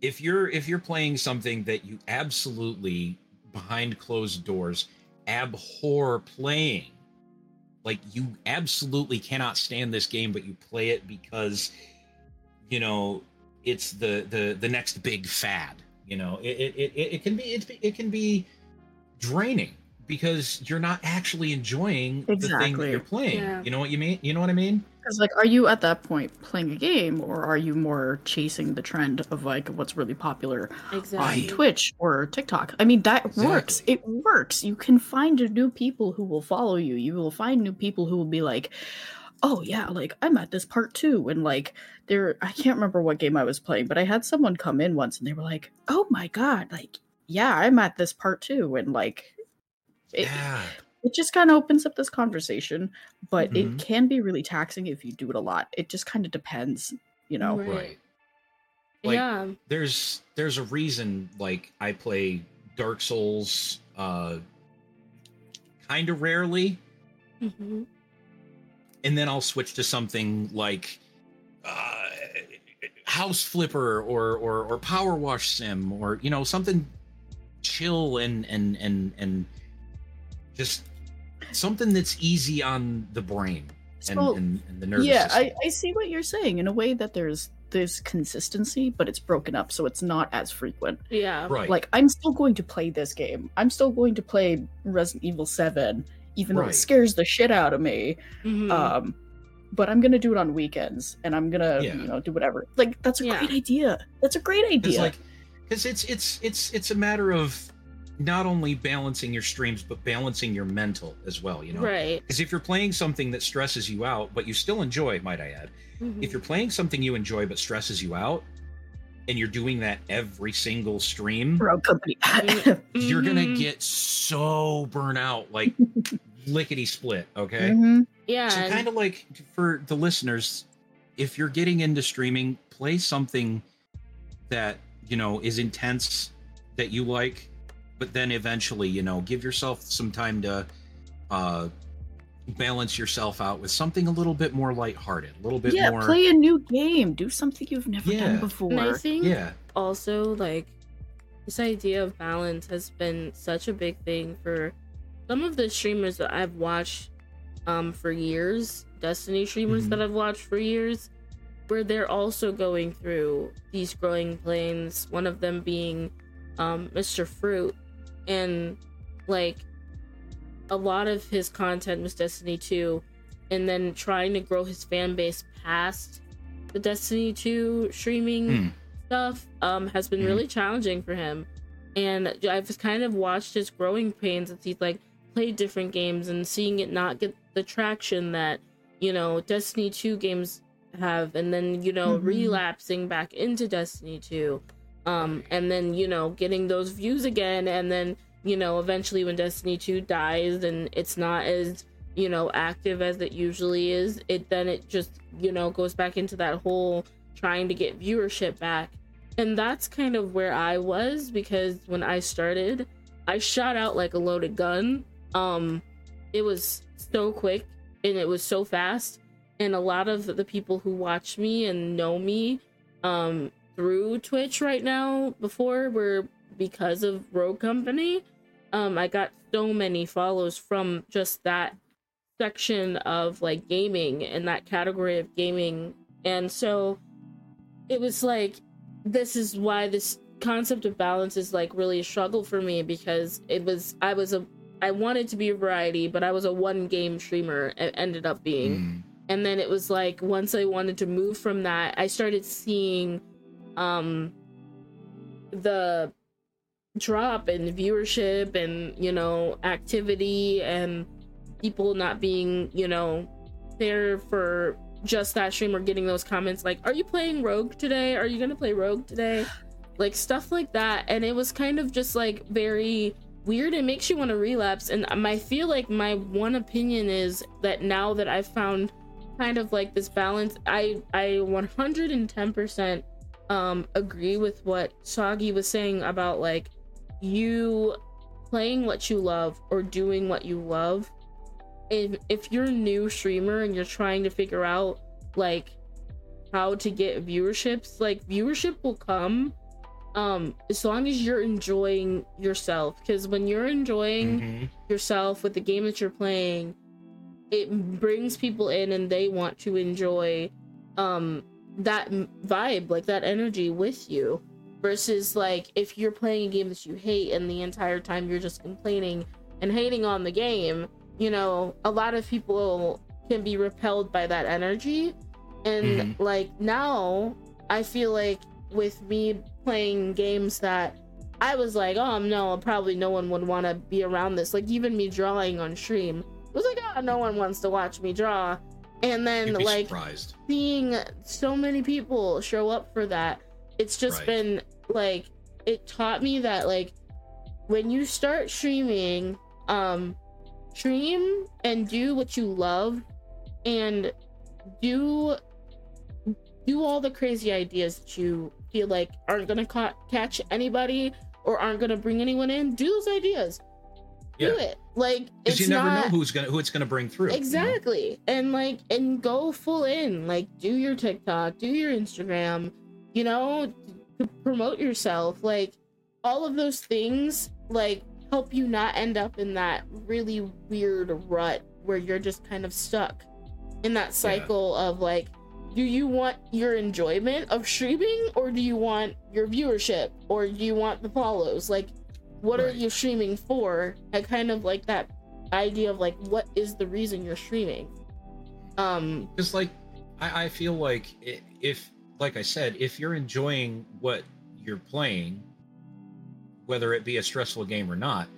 if you're if you're playing something that you absolutely behind closed doors abhor playing like you absolutely cannot stand this game but you play it because you know it's the the the next big fad you know? It it it, it can be it, it can be draining because you're not actually enjoying the thing that you're playing Yeah. you know what you mean you know what i mean Because like, are you at that point playing a game, or are you more chasing the trend of like what's really popular exactly on Twitch or TikTok? I mean, that works. It works. You can find new people who will follow you. You will find new people who will be like, "Oh yeah, like I'm at this part too," and like there, I can't remember what game I was playing, but I had someone come in once and they were like, "Oh my god, like yeah, I'm at this part too," and like. It, yeah it just kind of opens up this conversation, but Mhm. it can be really taxing if you do it a lot. It just kind of depends, you know. Right. right Like- yeah there's there's a reason like I play Dark Souls uh kind of rarely Mhm. and then I'll switch to something like uh House Flipper or or or Power Wash Sim or you know something chill and and and and just something that's easy on the brain and, So, and, and the nervous yeah, system. I, I see what you're saying in a way that there's there's consistency, but it's broken up, so it's not as frequent. Yeah. right. Like I'm still going to play this game. I'm still going to play Resident Evil Seven, even though it scares the shit out of me. Mhm. Um, but I'm gonna do it on weekends, and I'm gonna Yeah. you know do whatever. Like that's a Yeah. great idea. That's a great It's idea. like because it's it's it's it's a matter of not only balancing your streams but balancing your mental as well. You know, Right. because if you're playing something that stresses you out, but you still enjoy, might I add, Mhm. if you're playing something you enjoy but stresses you out, and you're doing that every single stream, Rogue Company. (laughs) you're gonna get so burnt out, like (laughs) lickety split. Okay. Mhm. Yeah. So kind of like for the listeners, if you're getting into streaming, play something that you know is intense that you like, but then eventually, you know, give yourself some time to uh balance yourself out with something a little bit more lighthearted, a little bit Yeah, more play a new game. Do something you've never Yeah. done and I before. think yeah. also like this idea of balance has been such a big thing for some of the streamers that I've watched um for years, Destiny streamers Mhm. that I've watched for years, where they're also going through these growing pains, one of them being um Mr. Fruit and like a lot of his content was Destiny 2 and then trying to grow his fan base past the Destiny 2 streaming Hmm. stuff um has been Mhm. really challenging for him and i've kind of watched his growing pains as he's like played different games and seeing it not get the traction that you know destiny 2 games have and then you know Mhm. relapsing back into destiny 2 um and then you know getting those views again and then you know eventually when destiny 2 dies and it's not as you know active as it usually is it then it just you know goes back into that whole trying to get viewership back. And that's kind of where i was because when i started i shot out like a loaded gun. Um it was so quick and it was so fast. And a lot of the people who watch me and know me um through twitch right now before were because of rogue company um i got so many follows from just that section of like gaming and that category of gaming and so it was like this is why this concept of balance is like really a struggle for me because it was i was a i wanted to be a variety but i was a one game streamer it ended up being Mm. and then it was like once i wanted to move from that i started seeing um the drop in viewership and you know activity and people not being you know there for just that stream or getting those comments like are you playing rogue today? Are you gonna play rogue today? (sighs) Like stuff like that. And it was kind of just like very weird. It makes you want to relapse. And um, i feel like my one opinion is that now that i've found kind of like this balance i i 110% um agree with what soggy was saying about like you playing what you love or doing what you love if if you're a new streamer and you're trying to figure out like how to get viewerships like viewership will come um as long as you're enjoying yourself because when you're enjoying Mhm. yourself with the game that you're playing it brings people in and they want to enjoy um that vibe like that energy with you versus like if you're playing a game that you hate and the entire time you're just complaining and hating on the game you know a lot of people can be repelled by that energy. And mm-hmm. like now i feel like with me playing games that i was like oh no probably no one would want to be around this. Like even me drawing on stream it was like oh no one wants to watch me draw and then like surprised. seeing so many people show up for that it's just Right. been like it taught me that like when you start streaming um stream and do what you love and do do all the crazy ideas that you feel like aren't gonna ca- catch anybody or aren't gonna bring anyone in do those ideas do Yeah. it like Because you never not know who's gonna who it's gonna bring through. you know? Exactly. And like and go full in. Like do your TikTok, do your Instagram, you know, to promote yourself. Like all of those things like help you not end up in that really weird rut where you're just kind of stuck in that cycle of like do you want your enjoyment of streaming or do you want your viewership or do you want the follows like what are you streaming for? I kind of like that idea of like what is the reason you're streaming? Um because like I, I feel like if like i said if you're enjoying what you're playing whether it be a stressful game or not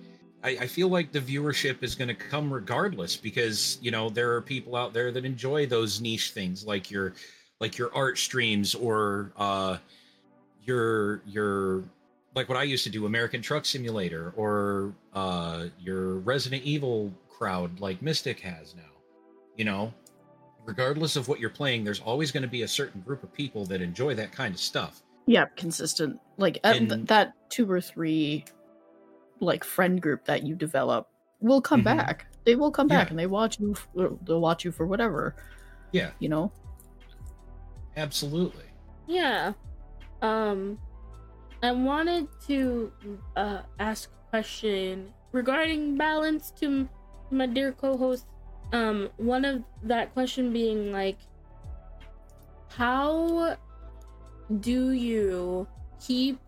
i, I feel like the viewership is going to come regardless because you know there are people out there that enjoy those niche things like your like your art streams or uh your your like what i used to do american truck simulator or uh your resident evil crowd like mystic has now you know regardless of what you're playing, there's always going to be a certain group of people that enjoy that kind of stuff. Yeah, consistent. Like uh, th- that two or three like friend group that you develop will come Mhm. back. They will come back Yeah. and they watch you. f- uh, They'll watch you for whatever. Yeah. You know. Absolutely. Yeah. Um I wanted to uh ask a question regarding balance to my dear co-host. Um one of that question being like how do you keep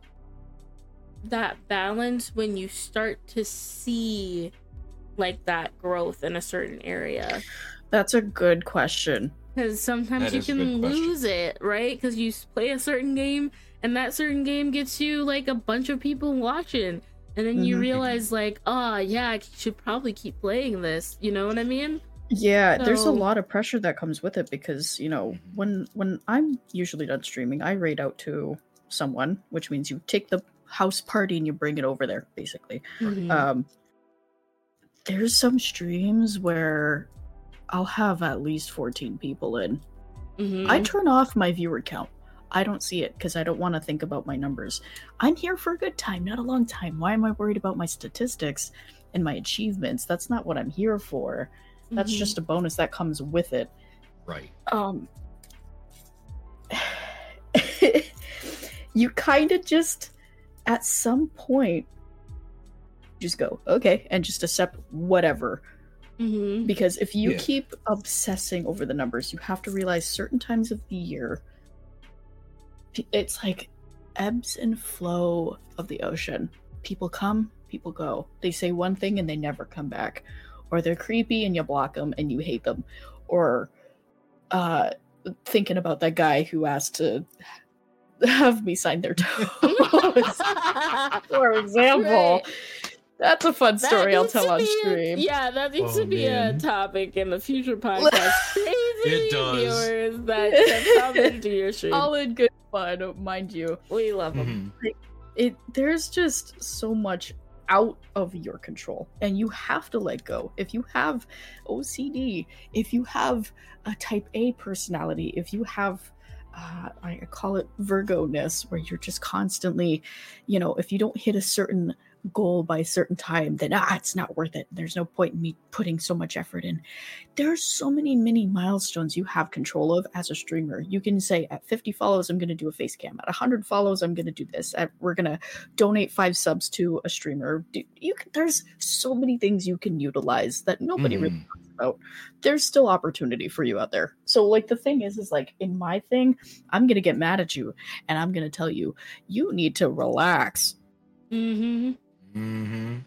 that balance when you start to see like that growth in a certain area? That's a good question. Because sometimes That you is a can question. lose it, right? Because you play a certain game, and that certain game gets you like a bunch of people watching, and then you Mhm. realize, like, oh yeah, I should probably keep playing this. You know what I mean? Yeah, there's a lot of pressure that comes with it because you know when when I'm usually done streaming, I raid out to someone, which means you take the house party and you bring it over there, basically. Mhm. um there's some streams where i'll have at least 14 people in Mhm. i turn off my viewer count i don't see it because i don't want to think about my numbers i'm here for a good time not a long time why am i worried about my statistics and my achievements that's not what i'm here for that's Mhm. just a bonus that comes with it Right. um (laughs) you kind of just at some point just go okay and just accept whatever Mhm. because if you Yeah. keep obsessing over the numbers you have to realize certain times of the year p- it's like ebbs and flow of the ocean. People come people go. They say one thing and they never come back. Or they're creepy and you block them and you hate them or uh thinking about that guy who asked to (laughs) have me sign their (laughs) toes. (laughs) For example. Right. That's a fun That story i'll tell on be a- stream yeah, that needs Oh, to be man. a topic in the future (laughs) podcast. Crazy does. viewers that can come (laughs) into your stream. all in good fun mind you we love them. Mhm. it there's just so much out of your control and you have to let go if you have ocd if you have a type a personality if you have uh, i call it virgo-ness where you're just constantly you know if you don't hit a certain goal by a certain time then ah it's not worth it. There's no point in me putting so much effort in. There's so many mini milestones you have control of as a streamer. You can say at 50 follows i'm going to do a face cam. At 100 follows i'm going to do this. At, we're going to donate five subs to a streamer. Do- you can, there's so many things you can utilize that nobody really Mhm. talks about. There's still opportunity for you out there. So like the thing is is like in my thing i'm going to get mad at you and i'm going to tell you you need to relax. Mm-hmm. Mhm.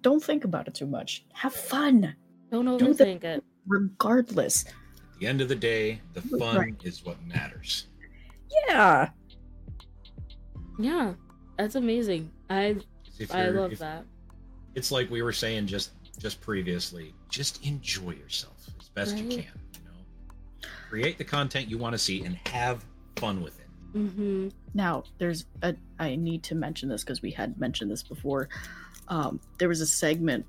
don't think about it too much have fun Don't Do the- overthink it. regardless At the end of the day, the fun Right. is what matters. yeah Yeah, that's amazing. I I love if- that. It's like we were saying just just previously. Just enjoy yourself as best you can. You know, create the content you want to see and have fun with it. Mm-hmm. Now, there's a, I need to mention this because we had mentioned this before. Um, there was a segment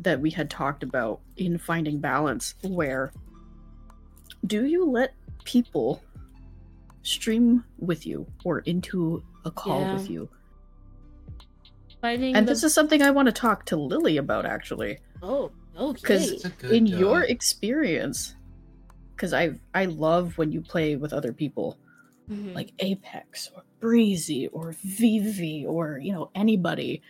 that we had talked about in finding balance where do you let people stream with you or into a call Yeah. with you? Finding And the this is something I want to talk to Lily about actually. oh okay. 'cause It's a good, in uh, your experience, because I I love when you play with other people. Mhm. like Apex or Breazy or Vivi or you know anybody.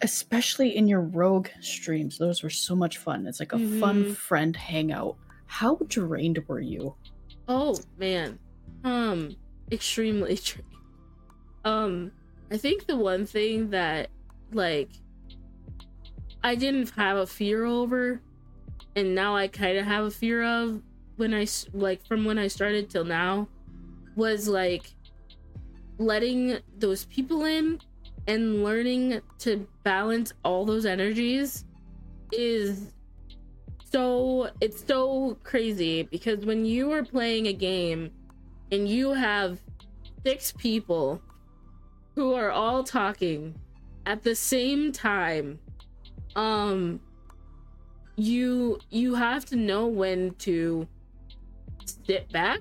especially in your rogue streams. Those were so much fun. It's like a fun Mhm. friend hangout. How drained were you? Oh man, um, extremely (laughs) true. Um, I think the one thing that like I didn't have a fear over, and now I kind of have a fear of when I like from when I started till now, was like letting those people in and learning to balance all those energies is so it's so crazy because when you are playing a game and you have six people who are all talking at the same time um you you have to know when to sit back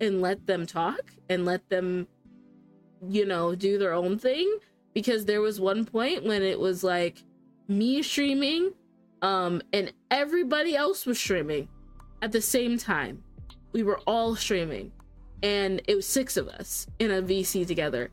and let them talk and let them you know do their own thing. Because there was one point when it was like me streaming um and everybody else was streaming at the same time. We were all streaming and it was six of us in a vc together.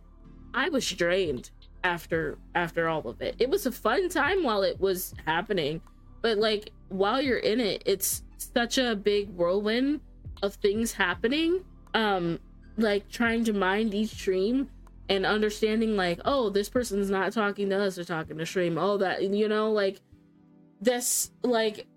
I was drained after after all of it. It was a fun time while it was happening but like while you're in it it's such a big whirlwind of things happening um like trying to mind each stream and understanding like oh this person's not talking to us they're talking to stream all that you know like this like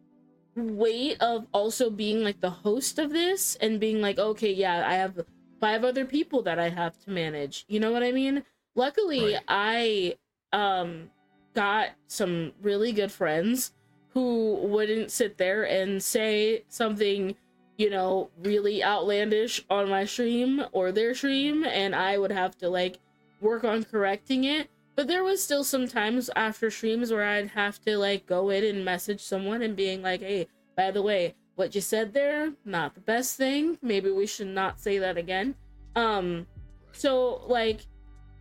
weight of also being like the host of this and being like okay yeah i have five other people that i have to manage you know what i mean luckily Right. i um got some really good friends who wouldn't sit there and say something you know really outlandish on my stream or their stream and i would have to like work on correcting it but there was still some times after streams where I'd have to like go in and message someone and being like, "Hey, by the way, what you said there, not the best thing. Maybe we should not say that again." Um so like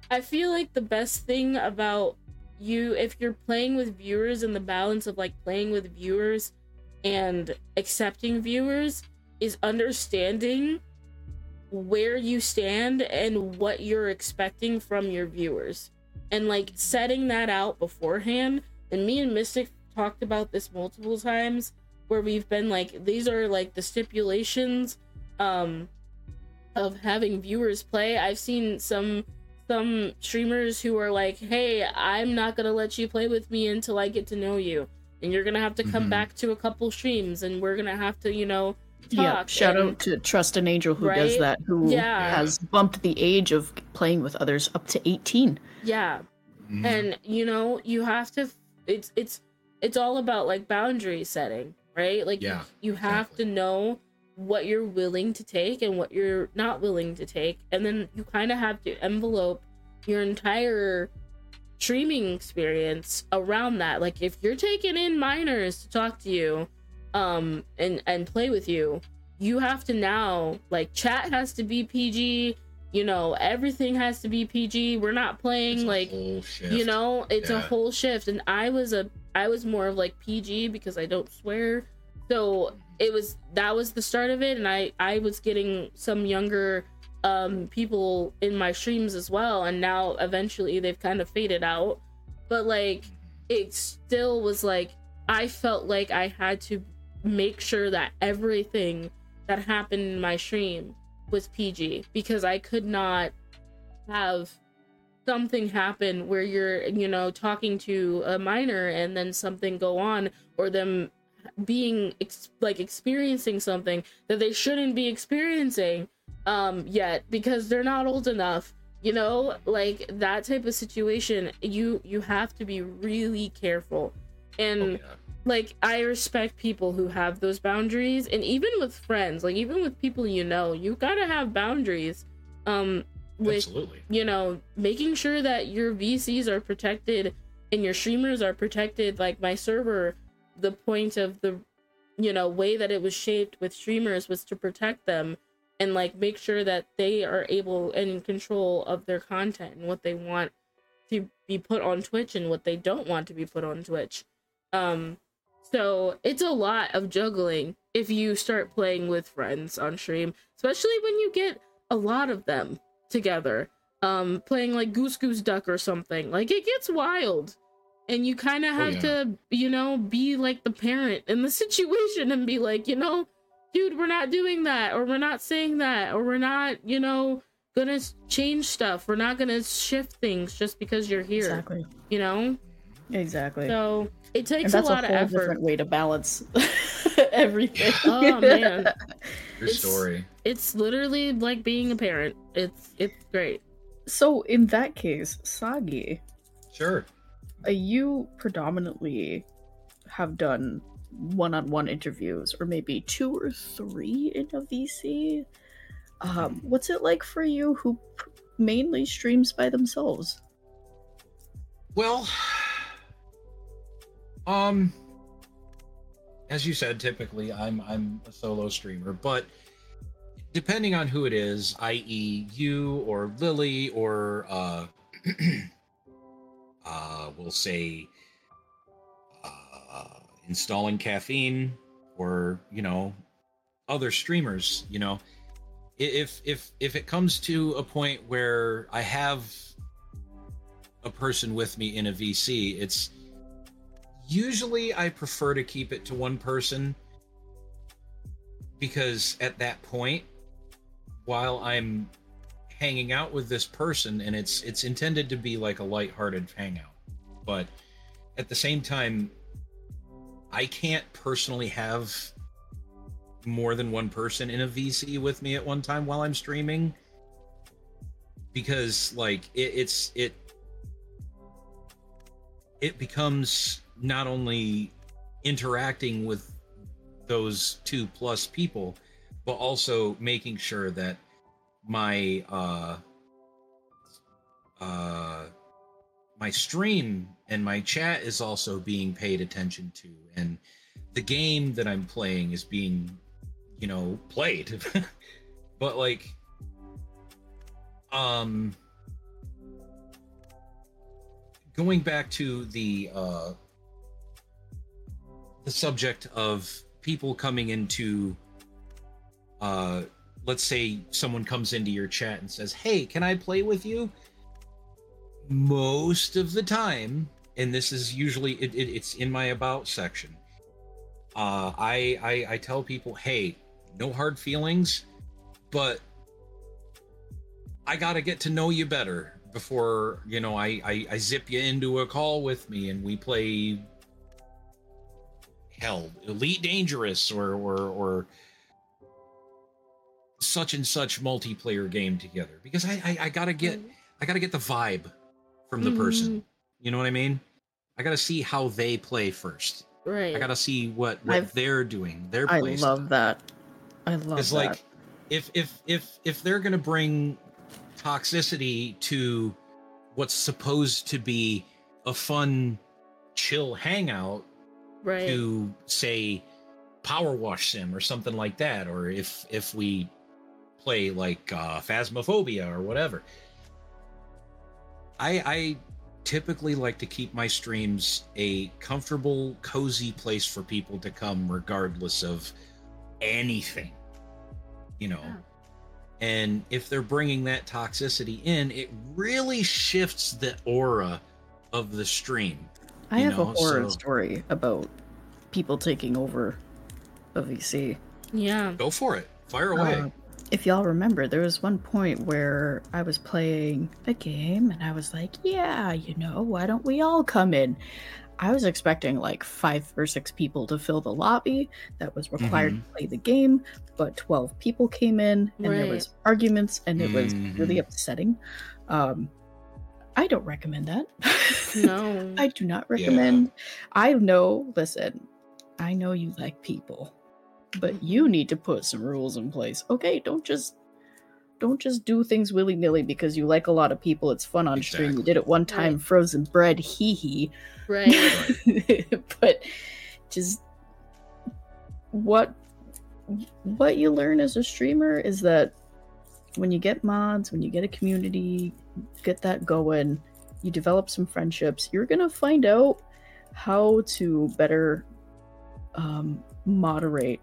I feel like the best thing about you if you're playing with viewers and the balance of like playing with viewers and accepting viewers is understanding where you stand and what you're expecting from your viewers. And like setting that out beforehand. And me and mystic talked about this multiple times where we've been like these are like the stipulations um of having viewers play. I've seen some some streamers who are like hey i'm not gonna let you play with me until i get to know you. And you're gonna have to come Mhm. back to a couple streams and we're gonna have to you know Yeah, shout and- out to Trustinangel who does that, who Yeah. has bumped the age of playing with others up to 18. yeah Mhm. and you know you have to it's it's it's all about like boundary setting right like you- Yeah, you, have exactly. to know what you're willing to take and what you're not willing to take and then you kind of have to envelope your entire streaming experience around that like if you're taking in minors to talk to you um and and play with you you have to now like chat has to be pg you know everything has to be pg we're not playing like you know it's a whole shift. And i was a i was more of like pg because i don't swear. So it was that was the start of it. And i i was getting some younger um people in my streams as well. And now eventually they've kind of faded out. But like it still was like i felt like i had to make sure that everything that happened in my stream was pg because i could not have something happen where you're you know talking to a minor and then something go on or them being ex- like experiencing something that they shouldn't be experiencing um yet because they're not old enough you know like that type of situation you you have to be really careful and Oh. Like I respect people who have those boundaries and even with friends, like even with people you know, you got to have boundaries um with Absolutely. you know, making sure that your VCs are protected and your streamers are protected like my server the point of the you know, way that it was shaped with streamers was to protect them and like make sure that they are able and in control of their content and what they want to be put on Twitch and what they don't want to be put on Twitch. Um so it's a lot of juggling if you start playing with friends on stream, especially when you get a lot of them together. Um playing like Goose Goose Duck or something. Like it gets wild. and you kind of Oh, have yeah. to you know be like the parent in the (laughs) situation and be like you know dude we're not doing that or we're not saying that or we're not you know gonna change stuff we're not gonna shift things just because you're here Exactly. you know Exactly. so it takes and a that's a, lot of whole effort different way to balance (laughs) everything. Oh, man. Your It's- story. it's literally like being a parent it's it's great So in that case, Sagi, Sure. uh, you predominantly have done one-on-one interviews, or maybe two or three in a VC. Um, what's it like for you, who p- mainly streams by themselves? Well, um, as you said, typically I'm I'm a solo streamer, but depending on who it is, i.e., you or Lily or uh, (clears throat) uh, we'll say uh, installing caffeine or you know other streamers, you know. If if if it comes to a point where I have a person with me in a VC, it's usually I prefer to keep it to one person because at that point, while I'm hanging out with this person and it's it's intended to be like a lighthearted hangout, but at the same time, I can't personally have more than one person in a VC with me at one time while I'm streaming because like it, it's it it becomes not only interacting with those two plus people but also making sure that my uh uh my stream and my chat is also being paid attention to. And the game that i'm playing is being you know played. (laughs) But like um going back to the uh the subject of people coming into uh let's say someone comes into your chat and says hey can i play with you? Most of the time and this is usually it, it, it's in my about section uh I, I i tell people hey no hard feelings but i gotta get to know you better before you know I, I i zip you into a call with me and we play hell elite dangerous or or or such and such multiplayer game together. Because i i, I gotta get mm-hmm. i gotta get the vibe from the person. Mm-hmm. You know what i mean? I gotta see how they play first. Right. i gotta see what what I've- they're doing their I play love that. I love it's that. like if if if if they're gonna bring toxicity to what's supposed to be a fun chill hangout right. to say power wash sim or something like that or if if we play like uh phasmophobia or whatever. I i typically like to keep my streams a comfortable cozy place for people to come regardless of anything you know? Yeah. and if they're bringing that toxicity in it really shifts the aura of the stream I have know, a horror so- story about people taking over a VC. yeah go for it fire away Uh, if y'all remember, there was one point where I was playing a game and I was like, yeah, you know, why don't we all come in? I was expecting like five or six people to fill the lobby that was required Mm-hmm. to play the game, but 12 people came in and there was arguments and it was really Mhm. upsetting. Um, I don't recommend that. no (laughs) I do not recommend. I know, listen, I know you like people, but you need to put some rules in place. Okay, don't just don't just do things willy-nilly because you like a lot of people. It's fun on stream. You did it one time, Right. frozen bread, hee hee. right (laughs) but just what what you learn as a streamer is that when you get mods, when you get a community, get that going, you develop some friendships, you're gonna find out how to better um, moderate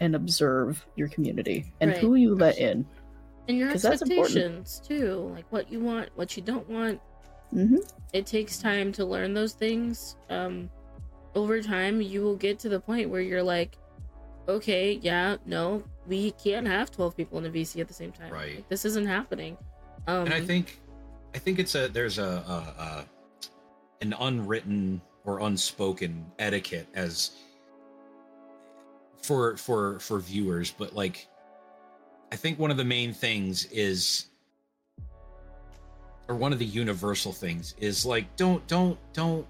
and observe your community and Right. who you let in. and your expectations too like what you want what you don't want hmm it takes time to learn those things. Um, over time, you will get to the point where you're like, okay, yeah, no, we can't have 12 people in a VC at the same time. Right. Like, this isn't happening. Um, and I think, I think it's a there's a, a, a an unwritten or unspoken etiquette as for for for viewers, but like, I think one of the main things is or one of the universal things is like don't don't don't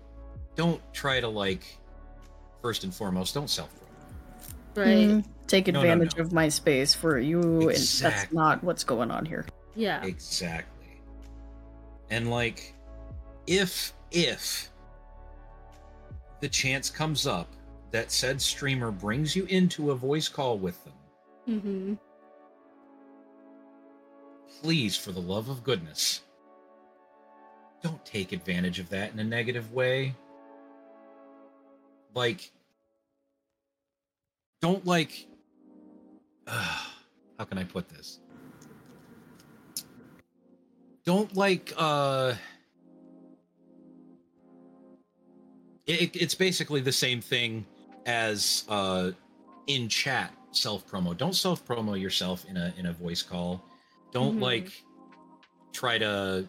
don't try to like first and foremost don't self promote right. Mhm. Take No, no, advantage no. of my space for you, and that's not what's going on here. Yeah. exactly and like if if the chance comes up that said streamer brings you into a voice call with them Mm-hmm. please for the love of goodness don't take advantage of that in a negative way like don't like (sighs) how can i put this don't like uh it, it's basically the same thing as uh in chat self promo don't self promo yourself in a in a voice call don't Mhm. like try to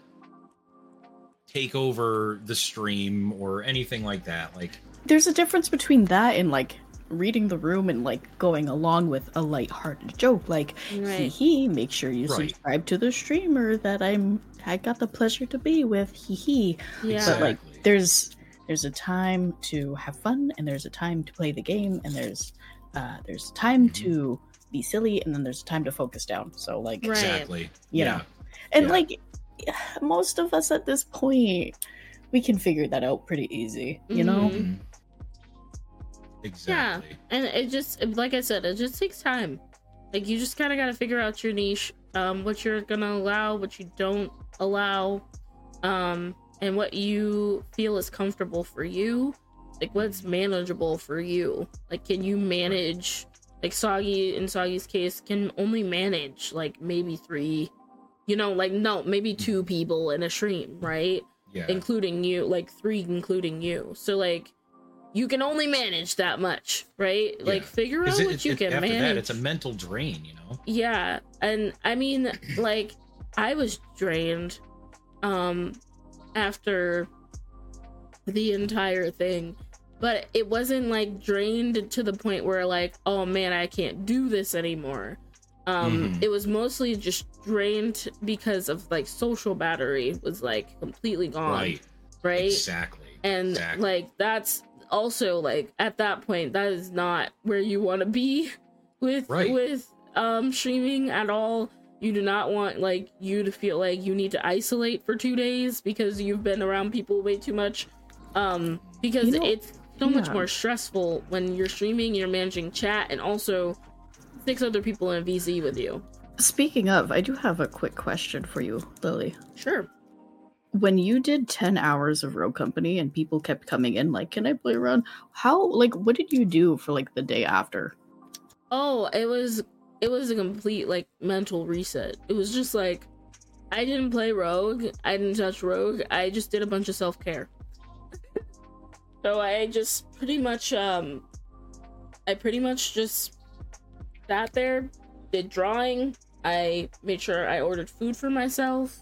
take over the stream or anything like that like There's a difference between that and like reading the room and like going along with a light-hearted joke, like hee Right. hee. Make sure you Right. subscribe to the streamer that I'm I got the pleasure to be with. Hee hee. Yeah. But like, there's there's a time to have fun, and there's a time to play the game, and there's uh there's time Mhm. to be silly, and then there's time to focus down. So like, Right. exactly You yeah know. and Yeah. like most of us at this point, we can figure that out pretty easy. You know. Mhm. Mhm. exactly and it just like i said it just takes time like you just kind of got to figure out your niche um what you're gonna allow what you don't allow um and what you feel is comfortable for you like what's manageable for you? Like can you manage like soggy in soggy's case can only manage like maybe three you know like no maybe two people in a stream right? Yeah. Including you like three including you. So like you can only manage that much right? Like figure out it- what it- you it- can after manage that it's a mental drain you know? Yeah and i mean like i was drained um after the entire thing. But it wasn't like drained to the point where like oh man i can't do this anymore. Um Mhm. it was mostly just drained because of like social battery was like completely gone. Right. Right? Exactly. And exactly. like that's also like at that point that is not where you want to be (laughs) with Right. with um streaming at all you do not want like you to feel like you need to isolate for two days because you've been around people way too much um because You know- it's so much more stressful when you're streaming you're managing chat and also six other people in a vc with you Speaking of, I do have a quick question for you, Lily. sure When you did 10 hours of Rogue Company and people kept coming in, like, can I play around? How, like, what did you do for, like, the day after? Oh, it was it was a complete like mental reset. It was just like I didn't play Rogue, I didn't touch Rogue, I just did a bunch of self-care. (laughs) so I just pretty much um I pretty much just sat there, did drawing, I made sure I ordered food for myself.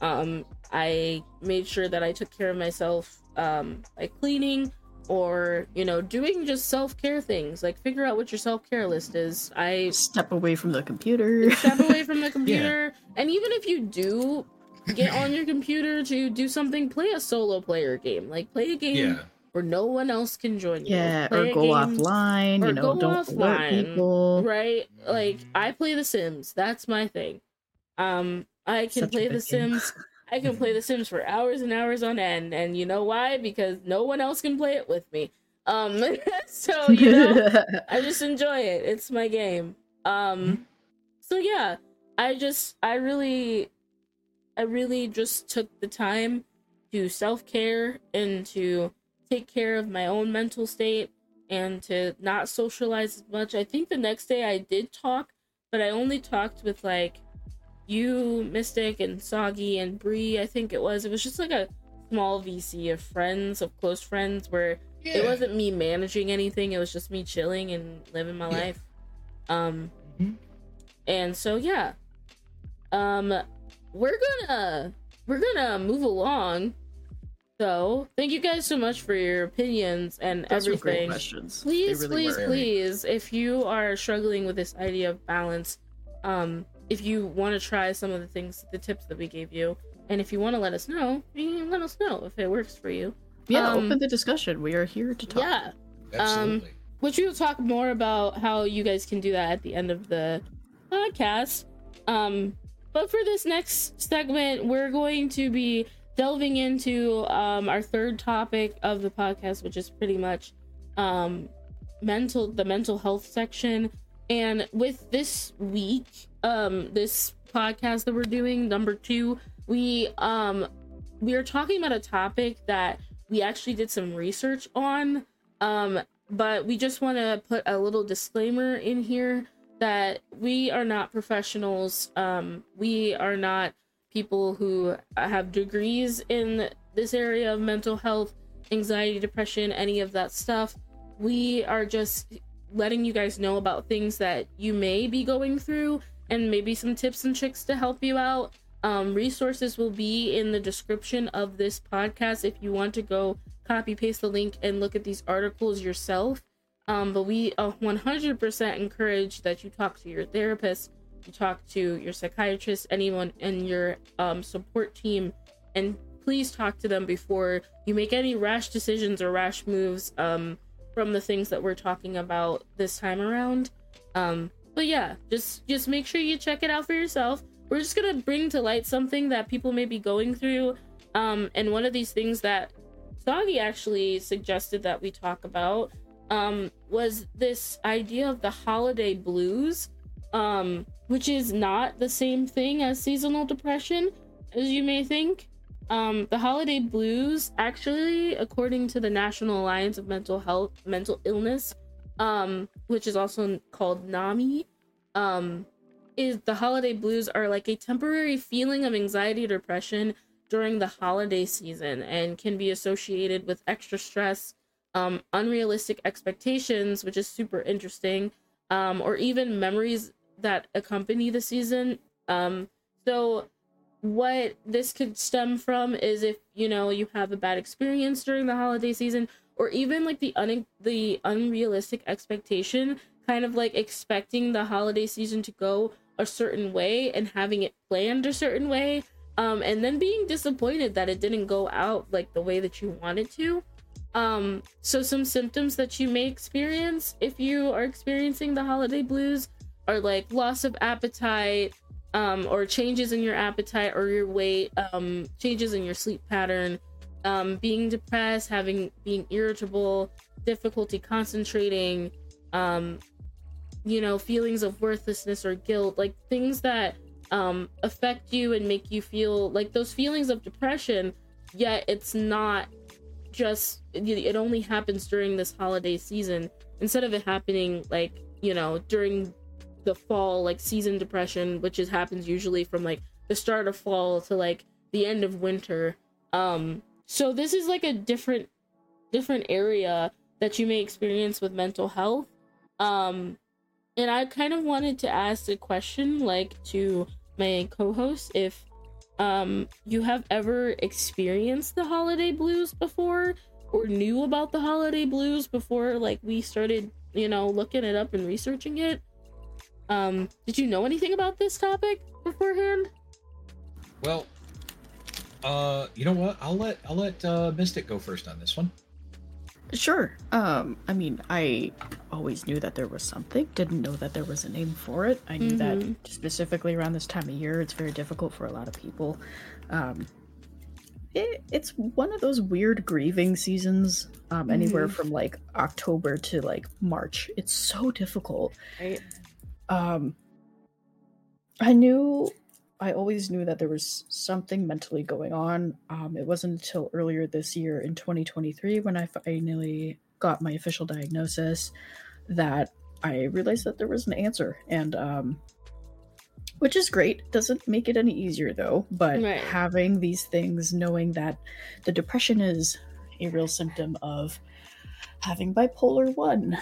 Um I made sure that I took care of myself um by cleaning or you know doing just self-care things. Like figure out what your self-care list is. I Step away from the computer. (laughs) step away from the (laughs) computer. And even if you do get on your computer to do something play a solo player game. Like play a game yeah. where no one else can join you. Yeah, Play or go game- offline, or you know, go don't alert offline, people. right? Like i play the sims. That's my thing. Um i can Such play the game. sims i can play the sims for hours and hours on end and you know why because no one else can play it with me um (laughs) so you know (laughs) I just enjoy it. It's my game. Um so yeah, I just I really I really just took the time to self-care and to take care of my own mental state and to not socialize as much. I think the next day I did talk, but I only talked with like you, Mystic, and Soggy and Bree. I think it was. It was just like a small VC of friends, of close friends, where it wasn't me managing anything. It was just me chilling and living my Yeah. life. Um, Mhm. and so yeah, um, we're gonna we're gonna move along. So thank you guys so much for your opinions and Those were great everything. questions. Please, really please, were. please, if you are struggling with this idea of balance, um, if you want to try some of the things, the tips that we gave you, and if you want to let us know, you can let us know if it works for you. Yeah, Um, open the discussion. We are here to talk. Yeah, Absolutely. which we will talk more about how you guys can do that at the end of the podcast. Um, but for this next segment, we're going to be delving into um, our third topic of the podcast, which is pretty much um, mental the mental health section. And with this week, um, this podcast that we're doing, number two, we um we are talking about a topic that we actually did some research on. Um, but we just want to put a little disclaimer in here that we are not professionals. Um, we are not people who have degrees in this area of mental health, anxiety, depression, any of that stuff. We are just letting you guys know about things that you may be going through and maybe some tips and tricks to help you out. Um, resources will be in the description of this podcast if you want to go copy paste the link and look at these articles yourself. Um, but we uh, 100% encourage that you talk to your therapist, you talk to your psychiatrist, anyone in your um, support team, and please talk to them before you make any rash decisions or rash moves um, from the things that we're talking about this time around. Um, but yeah, just just make sure you check it out for yourself. We're just gonna bring to light something that people may be going through, um, and one of these things that Soggy actually suggested that we talk about um, was this idea of the holiday blues, um, which is not the same thing as seasonal depression, as you may think. Um, the holiday blues, actually, according to the National Alliance of Mental Health, Mental Illness, um, which is also called NAMI, um, is the holiday blues are like a temporary feeling of anxiety or depression during the holiday season and can be associated with extra stress, um, unrealistic expectations, which is super interesting, um, or even memories that accompany the season. Um, so, what this could stem from is if you know you have a bad experience during the holiday season, or even like the un- the unrealistic expectation, kind of like expecting the holiday season to go a certain way and having it planned a certain way um, and then being disappointed that it didn't go out like the way that you wanted to. Um, so some symptoms that you may experience if you are experiencing the holiday blues are like loss of appetite, um, or changes in your appetite or your weight, um, changes in your sleep pattern, um, being depressed, having being irritable, difficulty concentrating, um, you know, feelings of worthlessness or guilt, like things that um affect you and make you feel like those feelings of depression yet it's not just it only happens during this holiday season. Instead of it happening like you know during the fall like season depression which is happens usually from like the start of fall to like the end of winter um so this is like a different different area that you may experience with mental health. Um and i kind of wanted to ask a question like to my co-host if um you have ever experienced the holiday blues before or knew about the holiday blues before like we started you know looking it up and researching it? Um did you know anything about this topic beforehand? Well, uh, you know what? I'll let I'll let uh, Mystic go first on this one. Sure. Um, I mean, I always knew that there was something. Didn't know that there was a name for it. I knew Mhm. that specifically around this time of year, it's very difficult for a lot of people. Um, it, it's one of those weird grieving seasons. Um, anywhere Mhm. from like October to like March. It's so difficult. right um i knew i always knew that there was something mentally going on um it wasn't until earlier this year in 2023 when i finally got my official diagnosis that i realized that there was an answer and um which is great doesn't make it any easier though but Right. having these things knowing that the depression is a real symptom of having bipolar 1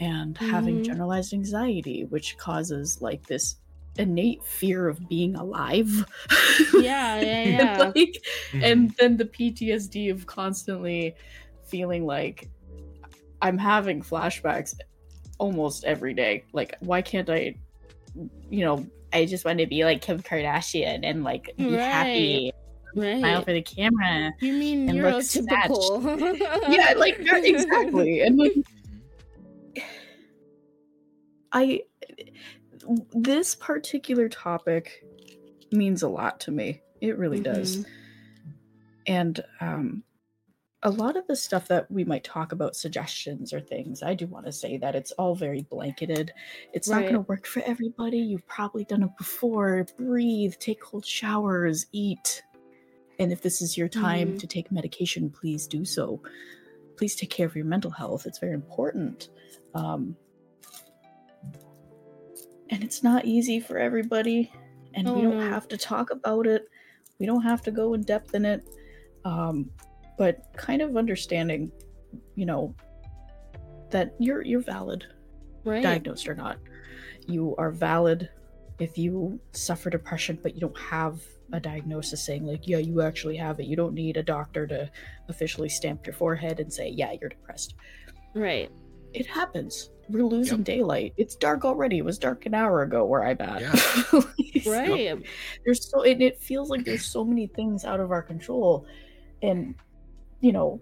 and having Mhm. generalized anxiety which causes like this innate fear of being alive Yeah, yeah, And, (laughs) yeah. like, Mm-hmm. and then the PTSD of constantly feeling like I'm having flashbacks almost every day. Like, why can't I, you know, I just want to be like Kim Kardashian and like be Right. happy, smile Right. for the camera. You mean and look neurotypical? (laughs) yeah, like exactly. And like, Mhm. I, this particular topic means a lot to me. It really does. Mhm. and um a lot of the stuff that we might talk about suggestions or things i do want to say that it's all very blanketed it's not going to work for everybody you've probably done it before breathe take cold showers eat and if this is your time Mhm. to take medication please do so please take care of your mental health it's very important um and it's not easy for everybody and we don't no. have to talk about it we don't have to go in depth in it um but kind of understanding you know that you're you're valid Right. diagnosed or not you are valid if you suffer depression but you don't have a diagnosis saying like yeah you actually have it you don't need a doctor to officially stamp your forehead and say yeah you're depressed Right. It happens. We're losing Yep. daylight. It's dark already. It was dark an hour ago where i'm at. Yeah. (laughs) Right. there's so and it feels like there's so many things out of our control. And you know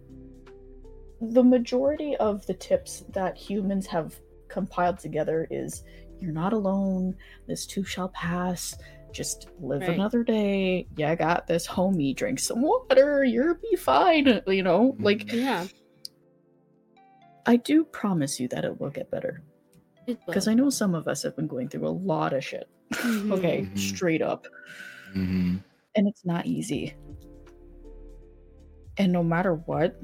the majority of the tips that humans have compiled together is you're not alone. This too shall pass. Just live Right. another day. Yeah i got this homie. Drink some water. You'll be fine you know? Like mm-hmm. Yeah. I do promise you that it will get better because i know some of us have been going through a lot of shit Mhm. (laughs) okay Mhm. straight up Mhm. and it's not easy. And no matter what,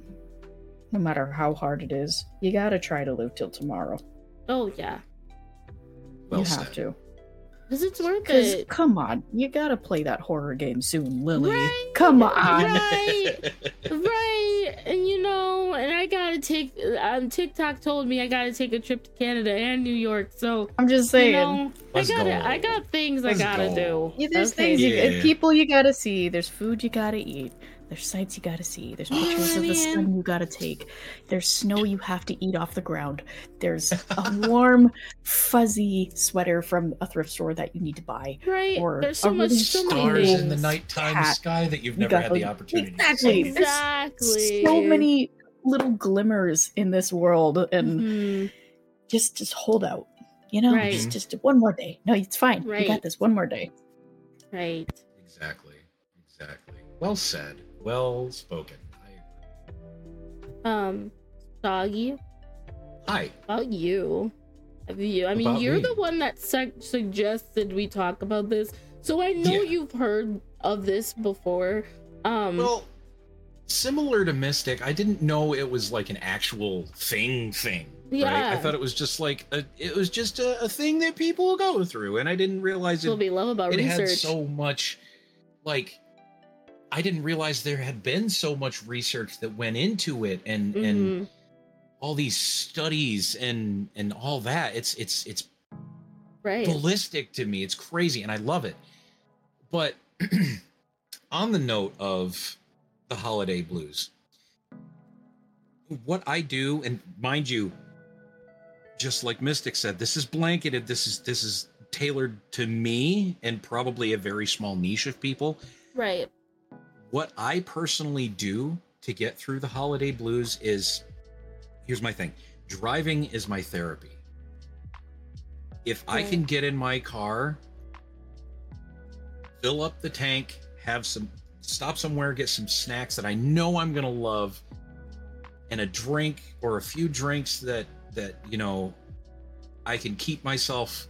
no matter how hard it is, you gotta try to live till tomorrow. Oh yeah. Well you said. have to. Because it's worth Because it. come on, you gotta play that horror game soon, Lily. Right, Come on. Right. (laughs) right. And you know, and I gotta take um TikTok told me I gotta take a trip to Canada and New York. So I'm just you saying. know, I gotta go. I got things Let's I gotta go. do. Yeah, there's Okay. things, you, Yeah. people you gotta see. There's food you gotta eat. There's sights you gotta see. There's Oh, pictures of the man. sun you gotta take. There's snow you have to eat off the ground. There's a warm, fuzzy sweater from a thrift store that you need to buy. Right. Or There's so much really so Stars in the nighttime Cat. sky that you've never got had the opportunity Exactly. to see. There's Exactly. So many little glimmers in this world, and Mhm. just just hold out. You know, Right. just just one more day. No, it's fine. You got this. One more day. Right. Exactly. Exactly. Well said. Well spoken. I, Um, Soggy, hi. about you. Have you? I mean, About you're me. the one that su- suggested we talk about this, so I know Yeah. you've heard of this before. Um, Well, similar to Mystic, I didn't know it was like an actual thing thing. Right? I thought it was just like a, it was just a, a thing that people go through, and I didn't realize that's what it, we love about it had so much. Like, I didn't realize there had been so much research that went into it, and and Mhm. all these studies and and all that. It's it's it's right. ballistic to me. It's crazy, and I love it. But (clears throat) on the note of the holiday blues, what I do, and mind you, just like Mystic said, this is blanketed. This is this is tailored to me and probably a very small niche of people. Right. What I personally do to get through the holiday blues is here's my thing driving is my therapy. If I can get in my car, fill up the tank, have some stop somewhere, get some snacks that I know I'm gonna love, and a drink or a few drinks that that you know I can keep myself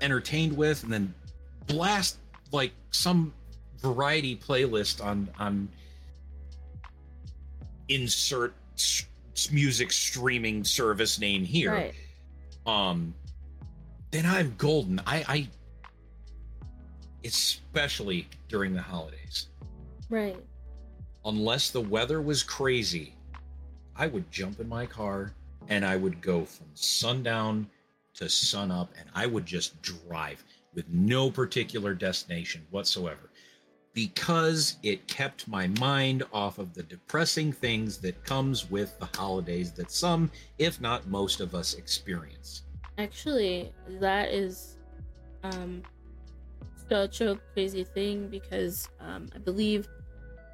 entertained with, and then blast like some variety playlist on on insert music streaming service name here Right. um then i'm golden i i especially during the holidays. Right. Unless the weather was crazy, I would jump in my car and I would go from sundown to sunup and I would just drive with no particular destination whatsoever because it kept my mind off of the depressing things that comes with the holidays that some if not most of us experience Actually, that is um such a crazy thing because um I believe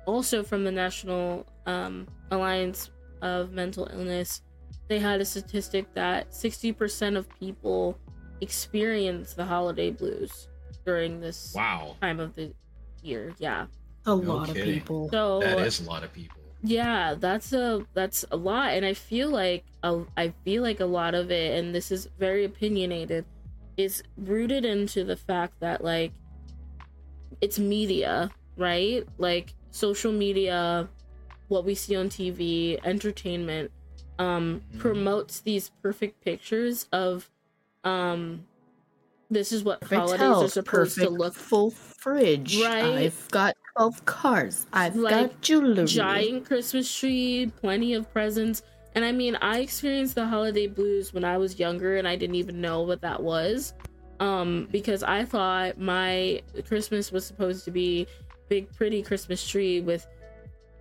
also from the National um Alliance of Mental Illness, they had a statistic that 60% of people experience the holiday blues during this wow time of the year. Yeah. A No lot of people. So that is a lot of people yeah that's a that's a lot and i feel like a, i feel like a lot of it and this is very opinionated is rooted into the fact that like it's media right like social media what we see on tv entertainment um Mhm. promotes these perfect pictures of um this is what Perfect holidays health, are supposed to look full fridge. Right. I've got 12 cars. I've Like, got jewelry. giant Christmas tree, plenty of presents. And I mean, I experienced the holiday blues when I was younger and I didn't even know what that was. Um, because I thought my Christmas was supposed to be big pretty Christmas tree with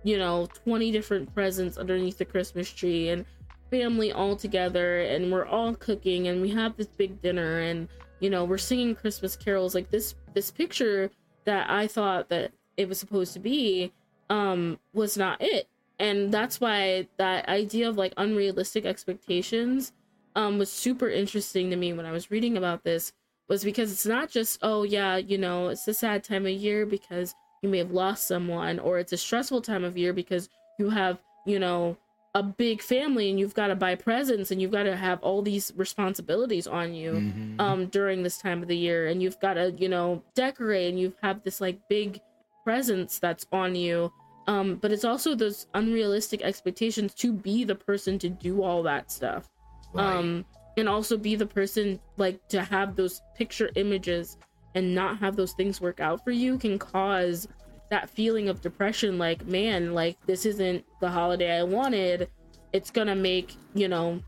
you know 20 different presents underneath the Christmas tree and family all together and we're all cooking and we have this big dinner and you know we're singing Christmas carols. Like this this picture that I thought that it was supposed to be um was not it. And that's why that idea of like unrealistic expectations um was super interesting to me when i was reading about this was because it's not just oh yeah you know it's a sad time of year because you may have lost someone or it's a stressful time of year because you have you know a big family and you've got to buy presents and you've got to have all these responsibilities on you Mhm. um during this time of the year and you've got to you know decorate and you have this like big presence that's on you um but it's also those unrealistic expectations to be the person to do all that stuff Right. um and also be the person like to have those picture images and not have those things work out for you can cause that feeling of depression like man like this isn't the holiday i wanted. It's gonna make you know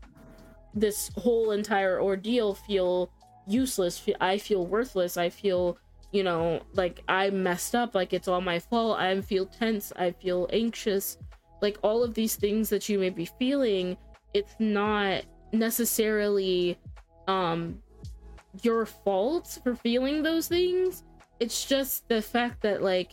this whole entire ordeal feel useless. I feel worthless. I feel you know like i messed up. Like it's all my fault. I feel tense. I feel anxious. Like all of these things that you may be feeling it's not necessarily um your fault for feeling those things. It's just the fact that like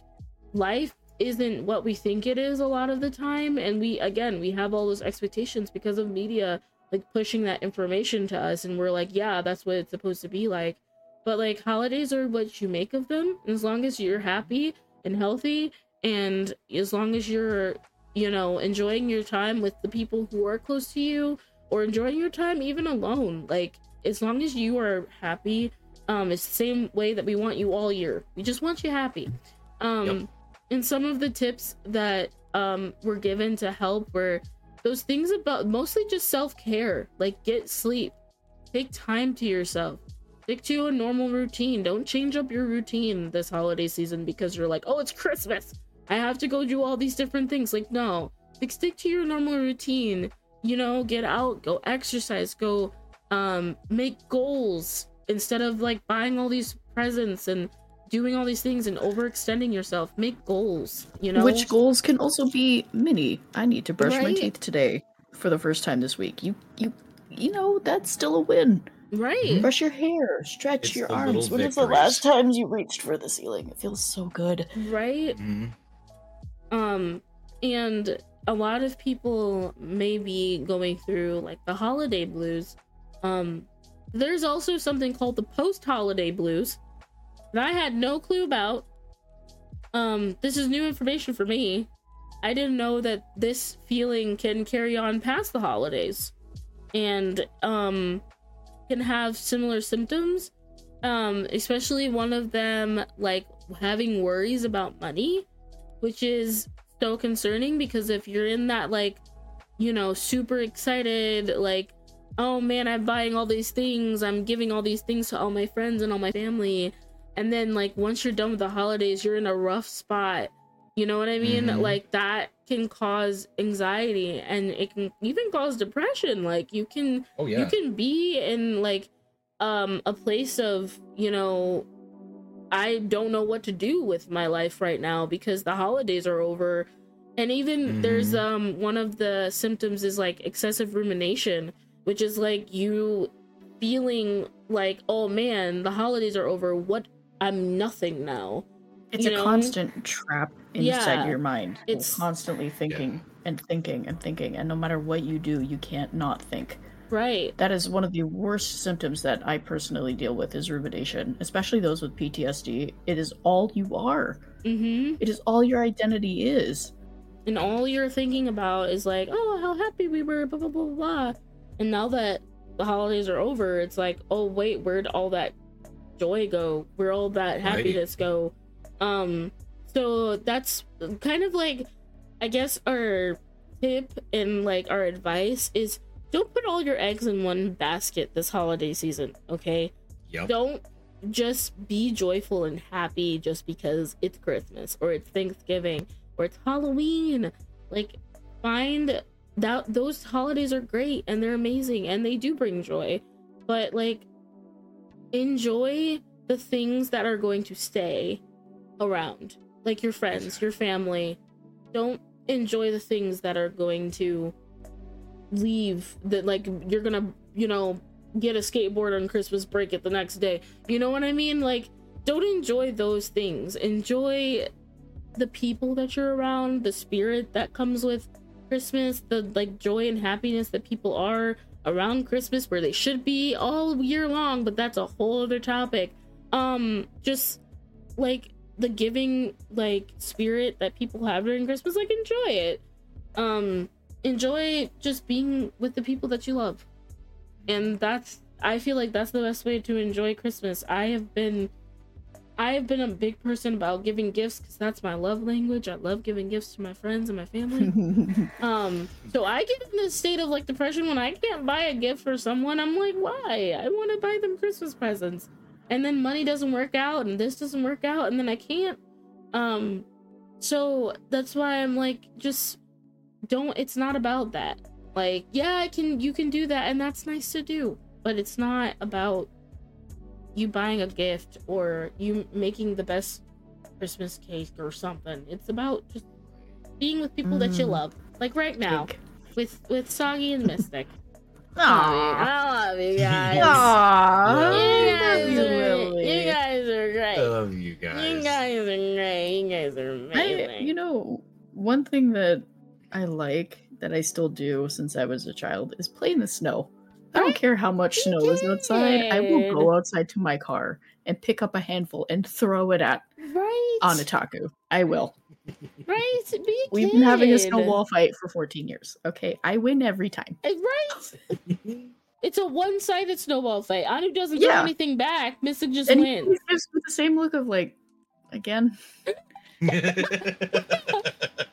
life isn't what we think it is a lot of the time. And we again we have all those expectations because of media like pushing that information to us. And we're like yeah that's what it's supposed to be like. But like holidays are what you make of them. As long as you're happy and healthy and as long as you're you know enjoying your time with the people who are close to you or enjoying your time even alone. Like as long as you are happy um it's the same way that we want you all year. We just want you happy. Um Yep. and some of the tips that um were given to help were those things about mostly just self-care like get sleep. Take time to yourself. Stick to a normal routine. Don't change up your routine this holiday season because you're like oh it's christmas. I have to go do all these different things. Like no. Like stick to your normal routine you know get out go exercise go um make goals instead of like buying all these presents and doing all these things and overextending yourself make goals you know Which goals can also be mini. I need to brush my teeth today for the first time this week. You you you know, that's still a win. right Brush your hair, stretch It's your arms. little When was the last time you reached for the ceiling? It feels so good. right Mhm. um and a lot of people may be going through like the holiday blues. Um there's also something called the post holiday blues that i had no clue about. Um this is new information for me. I didn't know that this feeling can carry on past the holidays and um can have similar symptoms um especially one of them like having worries about money which is so concerning because if you're in that like you know super excited like oh man i'm buying all these things i'm giving all these things to all my friends and all my family and then like once you're done with the holidays you're in a rough spot you know what i mean Mhm. like that can cause anxiety and it can even cause depression like you can oh you can be in like um a place of you know i don't know what to do with my life right now because the holidays are over and even there's Mhm. um one of the symptoms is like excessive rumination which is like you feeling like oh man the holidays are over what i'm nothing now It's you a know? constant trap inside Yeah, your mind. it's- It's constantly thinking and thinking and thinking, and no matter what you do, you can't not think. Right That is one of the worst symptoms that I personally deal with is rumination, especially those with PTSD. It is all you are. mm-hmm It is all your identity is. and all you're thinking about is like, oh, how happy we were, blah blah blah blah. blah. And now that the holidays are over, it's like, oh wait, where'd all that joy go? Where all that Right. happiness go? Um, so that's kind of like, I guess our tip and like our advice is don't put all your eggs in one basket this holiday season, okay? Yep. don't just be joyful and happy just because it's Christmas or it's Thanksgiving or it's Halloween. Like find that those holidays are great and they're amazing and they do bring joy. But like enjoy the things that are going to stay around. Like your friends, your family. Don't enjoy the things that are going to leave that like you're gonna, you know, get a skateboard on Christmas break it the next day. You know what I mean? Like, don't enjoy those things. Enjoy the people that you're around, the spirit that comes with Christmas, the like joy and happiness that people are around Christmas where they should be all year long, but that's a whole other topic. Um, just like the giving like spirit that people have during Christmas, like enjoy it. Um, enjoy just being with the people that you love. And that's i feel like that's the best way to enjoy christmas. I have been i have been a big person about giving gifts because that's my love language. I love giving gifts to my friends and my family. (laughs) Um so i get in this state of like depression when i can't buy a gift for someone. I'm like why? I want to buy them christmas presents. And then money doesn't work out and this doesn't work out and then i can't. Um so that's why i'm like just don't it's not about that like yeah i can you can do that and that's nice to do but it's not about you buying a gift or you making the best christmas cake or something it's about just being with people that you Mm. love like right now Cake. with with soggy and mystic (laughs) Aw. i love you guys Aw. you guys, you, are, Lily. you guys are great I love you guys. you guys are great you guys are amazing I, you know, one thing that I like that I still do since I was a child is play in the snow. I don't care how much You snow is outside. I will go outside to my car and pick up a handful and throw it at right Onitaku. I will. right be a We've been having a snowball fight for 14 years. Okay, I win every time. Uh, Right? (laughs) It's a one-sided snowball fight. Anu doesn't throw Yeah. anything back. Mystic just And he wins. gives me the same look of like, again. (laughs) (laughs)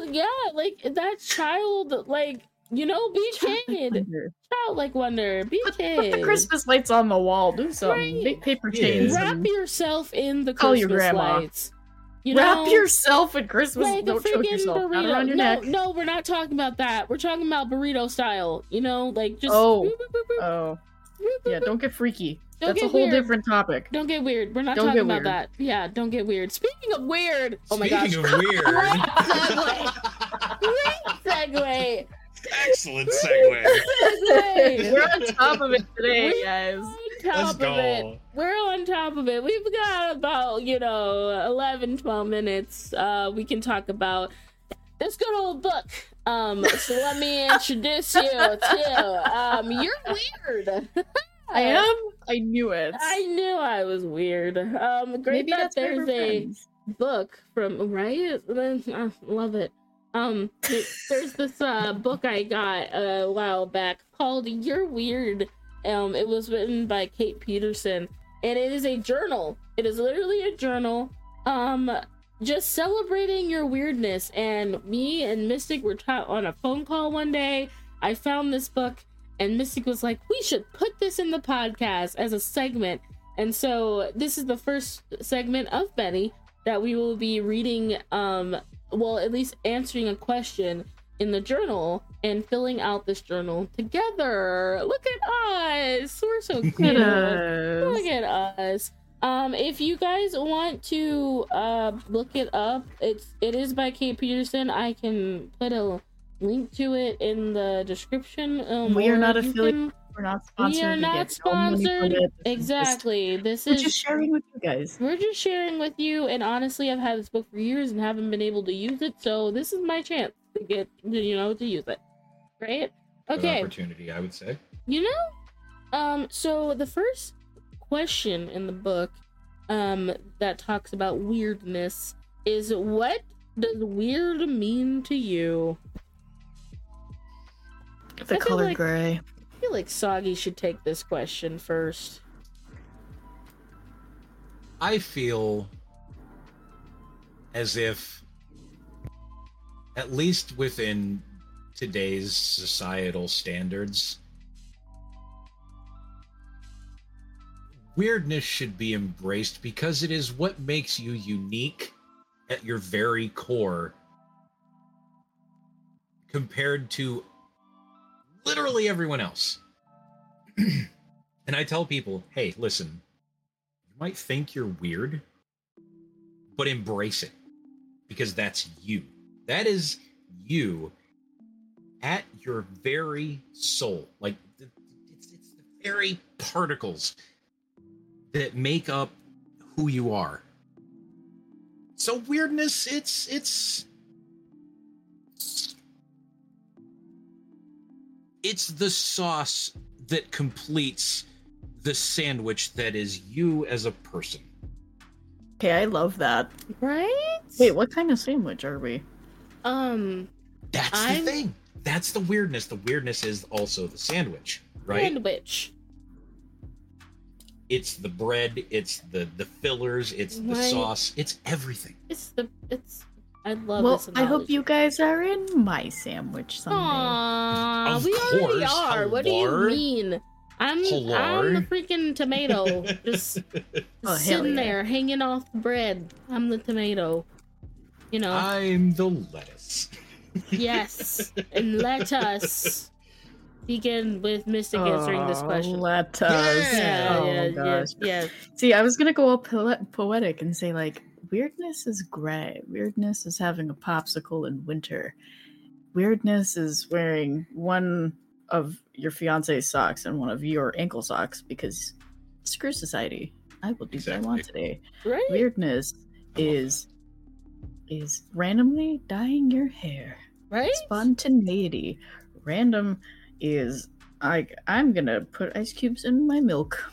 But yeah, like that child, like you know, be a kid. Wonder. Childlike wonder. Be Put, kid. put the Christmas lights on the wall. Do something. Right. Make paper Yeah. chains. Wrap yourself in the Call Christmas your grandma. lights. You wrap know? yourself in Christmas. like Don't choke yourself. Burrito. around your no, neck. no, we're not talking about that. We're talking about burrito style. You know, like just Oh. boop, boop, boop, boop, Oh, boop, boop, yeah. Don't get freaky. Don't That's get a whole weird. different topic. Don't get weird. We're not Don't talking about that. Yeah, don't get weird. Speaking of weird, oh my Speaking gosh, of weird. (laughs) (laughs) great segue. Excellent segue. Segue. We're on top of it today, We're guys. on Let's top of go. it. We're on top of it. We've got about, you know, 11, 12 minutes. Uh, we can talk about this good old book. Um, so let me (laughs) introduce you to um, You're Weird. (laughs) I am. I knew it. I knew I was weird. Um, great Maybe that there's a friends. book from right. Then I love it. Um, there's this uh book I got a while back called "You're Weird." Um, it was written by Kate Peterson, and it is a journal. It is literally a journal. Um, just celebrating your weirdness. And me and Mystic were on a phone call one day. I found this book, and Mystic was like, "We should put this in the podcast as a segment." And so this is the first segment of Benny that we will be reading um well at least answering a question in the journal and filling out this journal together. Look at us. We're so (laughs) cute. Look at us. Look at us. Um, if you guys want to uh look it up, it's it is by Kate Peterson. I can put a link to it in the description. Um, We are not affiliated. Can- We're not sponsored. We are not get no sponsored. it. This is Exactly. This We're is just sharing with you guys. we're just sharing with you, and honestly, I've had this book for years and haven't been able to use it, so this is my chance to get you know to use it. Right? Good Okay. opportunity, I would say. You know, um, so the first question in the book, um, that talks about weirdness is what does weird mean to you? The color like- gray. I feel like Soggy should take this question first. I feel as if, at least within today's societal standards, weirdness should be embraced because it is what makes you unique at your very core compared to literally everyone else. (clears throat) and I tell people, hey, listen, you might think you're weird, but embrace it because that's you. That is you at your very soul. Like it's, it's the very particles that make up who you are. So weirdness, it's it's it's the sauce that completes the sandwich that is you as a person. Okay, I love that. Right? Wait, what kind of sandwich are we? Um, That's I'm- the thing. That's the weirdness. The weirdness is also the sandwich, right? sandwich. It's the bread, it's the the fillers, it's the Right. sauce, it's everything. It's the it's. I love well, this. I hope you guys are in my sandwich someday. Aww, Of we already are. What do you mean? I'm I'm the freaking tomato, just (laughs) Oh, sitting yeah. there hanging off the bread. I'm the tomato. You know, I'm the lettuce. yes, and let us begin with Mystic answering this question. Let us. Yeah, oh yeah, my gosh. yeah, yeah. See, I was gonna go all po- poetic and say like weirdness is gray. Weirdness is having a popsicle in winter. Weirdness is wearing one of your fiance's socks and one of your ankle socks because screw society. I will do what I want today. Right? Weirdness is is randomly dyeing your hair. Right? Spontaneity. Random is I I'm gonna put ice cubes in my milk.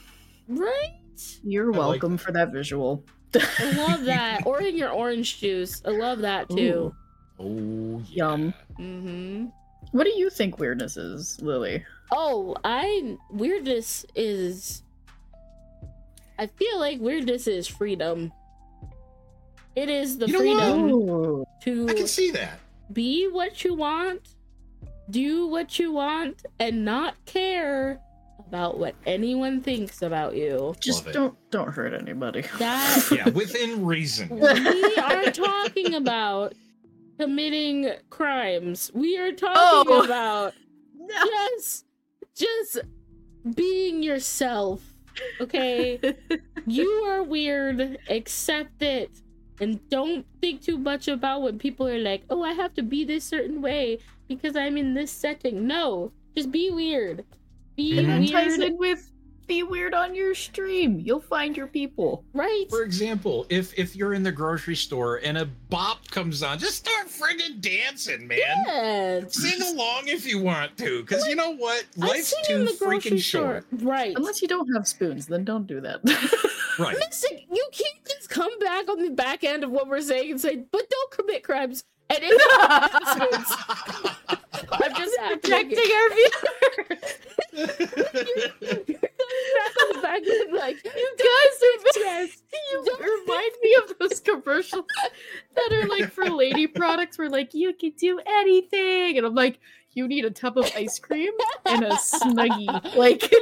Right? You're I like welcome for that visual. I love (laughs) that. or in your orange juice. I love that too. Oh yeah. Yum. Mm-hmm. What do you think weirdness is, Lily? Oh, I weirdness is. I feel like weirdness is freedom. It is the You know freedom Ooh. to I can see that. be what you want, do what you want, and not care about what anyone thinks about you. Just Love it. don't don't hurt anybody. That (laughs) Yeah, within reason. we are talking about committing crimes. We are talking Oh. about (laughs) just just being yourself okay (laughs) you are weird accept it and don't think too much about when people are like oh i have to be this certain way because i'm in this setting no just be weird be and that weird with be weird on your stream. You'll find your people. right For example, if if you're in the grocery store and a bop comes on, just start friggin' dancing, man. yeah Sing along if you want to, because you know what? Life's too in the grocery freaking store. short. right Unless you don't have spoons, then don't do that. (laughs) Right. Listen, you can't just come back on the back end of what we're saying and say, but don't commit crimes. And if (laughs) I'm just protecting our viewers. (laughs) back on the back end, like You guys are yes, you remind me of those commercials that are like for lady products where like you can do anything. And I'm like you need a tub of ice cream and a snuggie. Like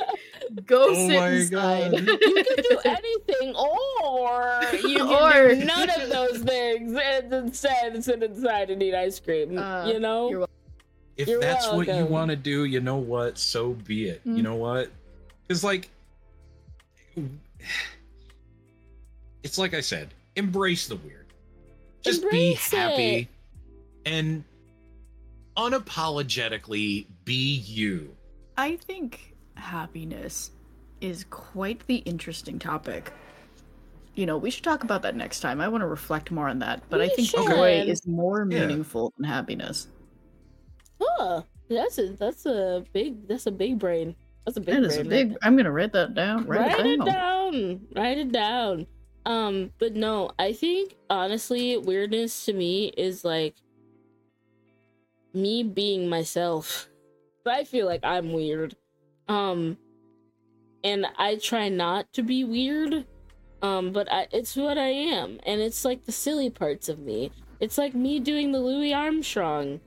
Go Oh sit my inside. God. (laughs) you can do anything, or you can Or- do none of those things and instead sit inside and eat ice cream. Uh, you know, if You're that's what you want to do, you know what? So be it. Mm. You know what? Because like, it's like I said, embrace the weird. Just be happy it. and unapologetically be you. I think happiness is quite the interesting topic. You know, we should talk about that next time. I want to reflect more on that, but I think should. joy is more Yeah. meaningful than happiness. Huh. That's a that's a big that's a big brain. That's a big That brain. is a big. there. I'm gonna write that down. Write, Write it it down. down. Write it down. Um, but no, I think honestly, weirdness to me is like me being myself. (laughs) I feel like I'm weird. Um, and I try not to be weird. Um, but I, it's what I am, and it's like the silly parts of me. It's like me doing the Louis Armstrong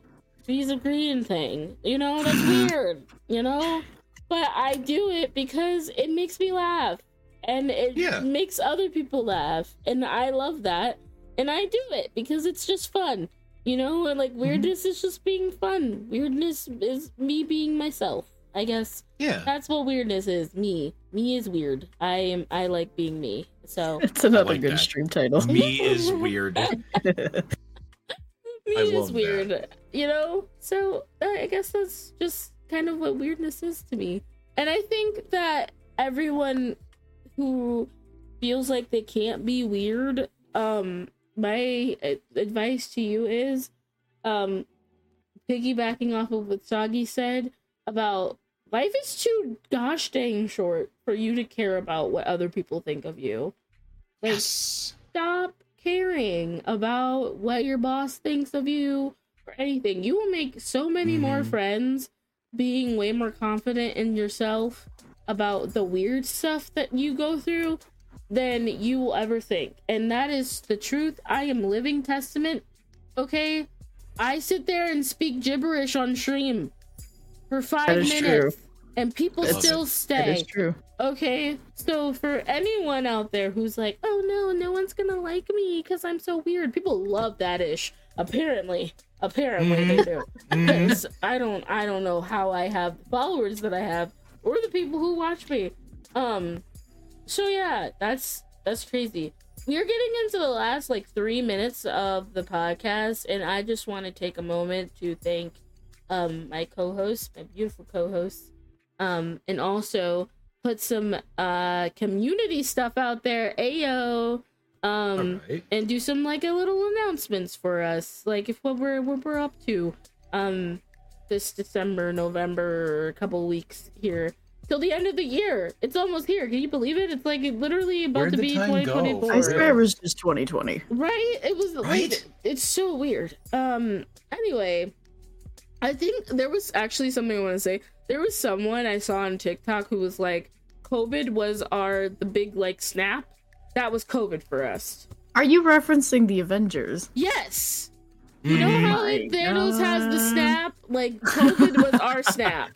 piece of green thing. You know, that's (laughs) weird. You know, but I do it because it makes me laugh and it Yeah. makes other people laugh and I love that and I do it because it's just fun. You know, and like weirdness is just being fun. Weirdness is me being myself. I guess Yeah. that's what weirdness is. Me. Me is weird. I am I like being me. So (laughs) It's another like good that. stream title. Me is weird. (laughs) (laughs) me I is love that. weird, you know. So uh, I guess that's just kind of what weirdness is to me. And I think that everyone who feels like they can't be weird, um, my advice to you is, um, piggybacking off of what Soggy said about life is too gosh dang short for you to care about what other people think of you. Like, Yes. stop caring about what your boss thinks of you or anything. You will make so many more Mhm. friends being way more confident in yourself about the weird stuff that you go through than you will ever think. And that is the truth. I am living testament. Okay? I sit there and speak gibberish on stream for five minutes. And people love still. Stay. is true. Okay, so for anyone out there who's like, oh no, no one's gonna like me because I'm so weird, people love that ish. Apparently, apparently they do. Mhm. I don't, I don't know how I have the followers that I have or the people who watch me. Um, so yeah, that's that's crazy. We are getting into the last like three minutes of the podcast, and I just want to take a moment to thank um my co-host, my beautiful co-host, um, and also put some uh community stuff out there. Ayo. Um All right. and do some like a little announcements for us, like if what we're what we're up to, um, this December, November, a couple weeks here till the end of the year. It's almost here. Can you believe it? It's like literally about Where'd to the be time go? 2024. I swear it was just 2020. Right? It was Right? It, it's so weird. Um. Anyway, I think there was actually something I want to say. There was someone I saw on TikTok who was like, "COVID was our the big like snap. That was COVID for us." Are you referencing the Avengers? Yes. You know Mhm. how like Thanos has the snap? Like COVID was our (laughs) snap.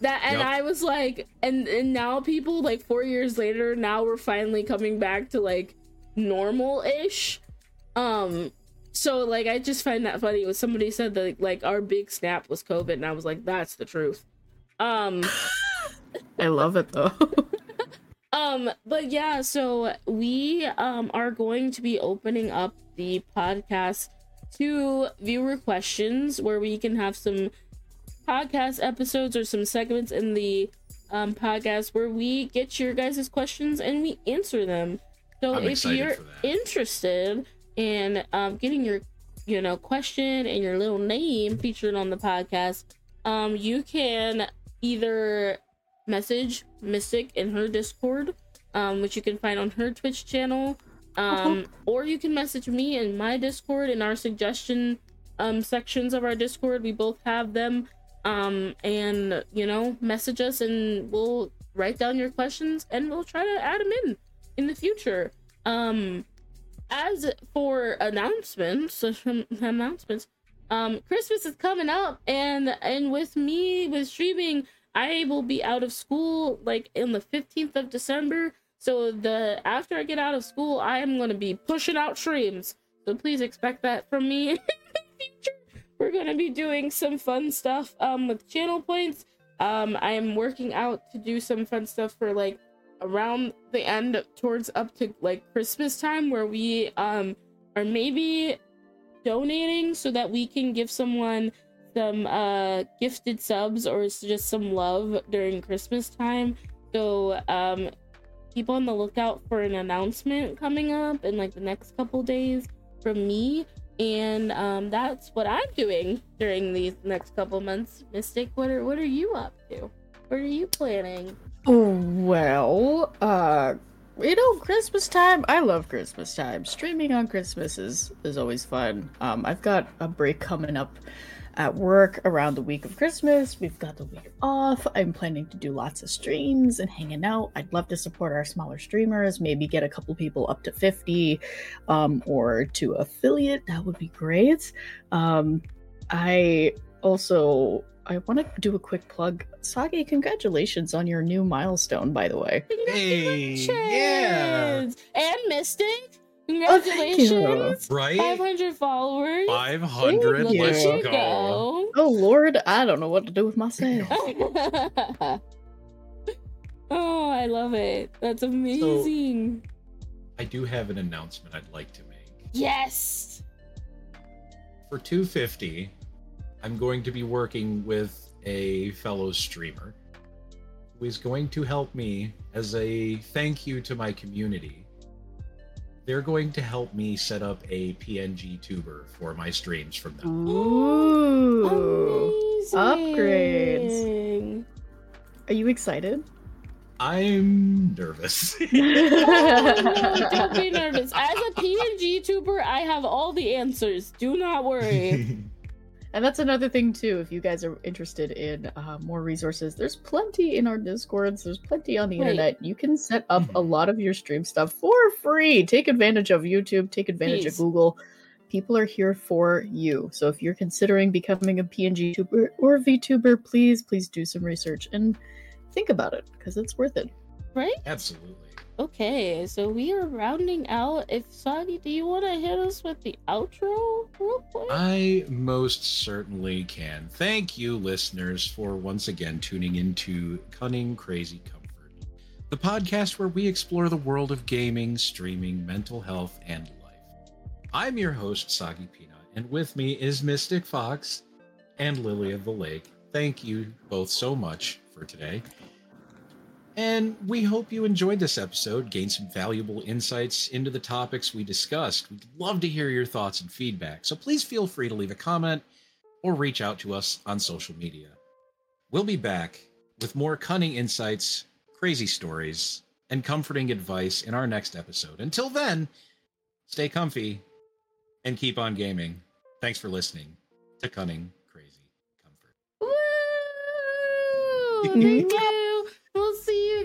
That and Yep. I was like, and and now people like four years later, now we're finally coming back to like normal ish. Um, so like I just find that funny. It was somebody said that like our big snap was COVID, and I was like, that's the truth. Um. I love it though. (laughs) Um, but yeah, so we um are going to be opening up the podcast to viewer questions where we can have some podcast episodes or some segments in the um podcast where we get your guys' questions and we answer them. So I'm if you're for that. interested in um getting your you know question and your little name featured on the podcast, um you can either message Mystic in her Discord, um, which you can find on her Twitch channel. Um, or you can message me in my Discord in our suggestion um sections of our Discord. We both have them. Um, and you know, message us and we'll write down your questions and we'll try to add them in in the future. Um, as for announcements, announcements, um, Christmas is coming up, and and with me with streaming, I will be out of school like in the 15th of December. So the after I get out of school, I am gonna be pushing out streams. So please expect that from me (laughs) in the future. We're gonna be doing some fun stuff um with channel points. Um I am working out to do some fun stuff for like around the end towards up to like Christmas time where we um are maybe donating so that we can give someone some uh gifted subs or just some love during Christmas time. So um keep on the lookout for an announcement coming up in like the next couple days from me and um that's what I'm doing during these next couple months. Mystic, what are what are you up to? What are you planning? Well, uh, you know, Christmas time. I love Christmas time. Streaming on Christmas is is always fun. Um, I've got a break coming up at work around the week of Christmas. We've got the week off. I'm planning to do lots of streams and hanging out. I'd love to support our smaller streamers, maybe get a couple people up to 50 um, or to affiliate. That would be great. Um, I also I want to do a quick plug. Soggy, congratulations on your new milestone, by the way. Hey, yeah. Congratulations! And Mystic, Oh, congratulations! Right? 500 followers. 500. Thank Let's you. go. Oh Lord, I don't know what to do with myself. (laughs) oh, I love it. That's amazing. I do have an announcement I'd like to make. yes. For 250, I'm going to be working with a fellow streamer who is going to help me as a thank you to my community. They're going to help me set up a PNG tuber for my streams from now. on. Ooh. Amazing. Upgrades. Are you excited? I'm nervous. (laughs) (laughs) Don't be nervous. As a PNG tuber, I have all the answers. Do not worry. (laughs) And that's another thing too. If you guys are interested in uh, more resources, there's plenty in our discords. There's plenty on the Right. internet. You can set up a lot of your stream stuff for free. Take advantage of YouTube. Take advantage Please. of Google. People are here for you. So if you're considering becoming a PNG tuber or a VTuber, please, please do some research and think about it because it's worth it. right? Absolutely. Okay, so we are rounding out. If Soggy, do you want to hit us with the outro real quick? I most certainly can. Thank you, listeners, for once again tuning into Cunning Crazy Comfort, the podcast where we explore the world of gaming, streaming, mental health, and life. I'm your host, Soggy Peanut, and with me is Mystic Fox and Lily of the Lake. Thank you both so much for today. And we hope you enjoyed this episode, gained some valuable insights into the topics we discussed. We'd love to hear your thoughts and feedback, so please feel free to leave a comment or reach out to us on social media. We'll be back with more cunning insights, crazy stories, and comforting advice in our next episode. Until then, stay comfy and keep on gaming. Thanks for listening to Cunning Crazy Comfort. Woo!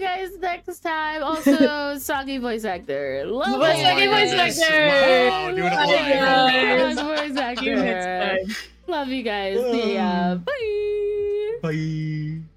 Guys next time. Also, (laughs) Soggy voice actor. Love Voice it. actor, voice actor. Wow, doing it live. guys. Voice actor. You. Love you guys. See ya. Bye. Bye.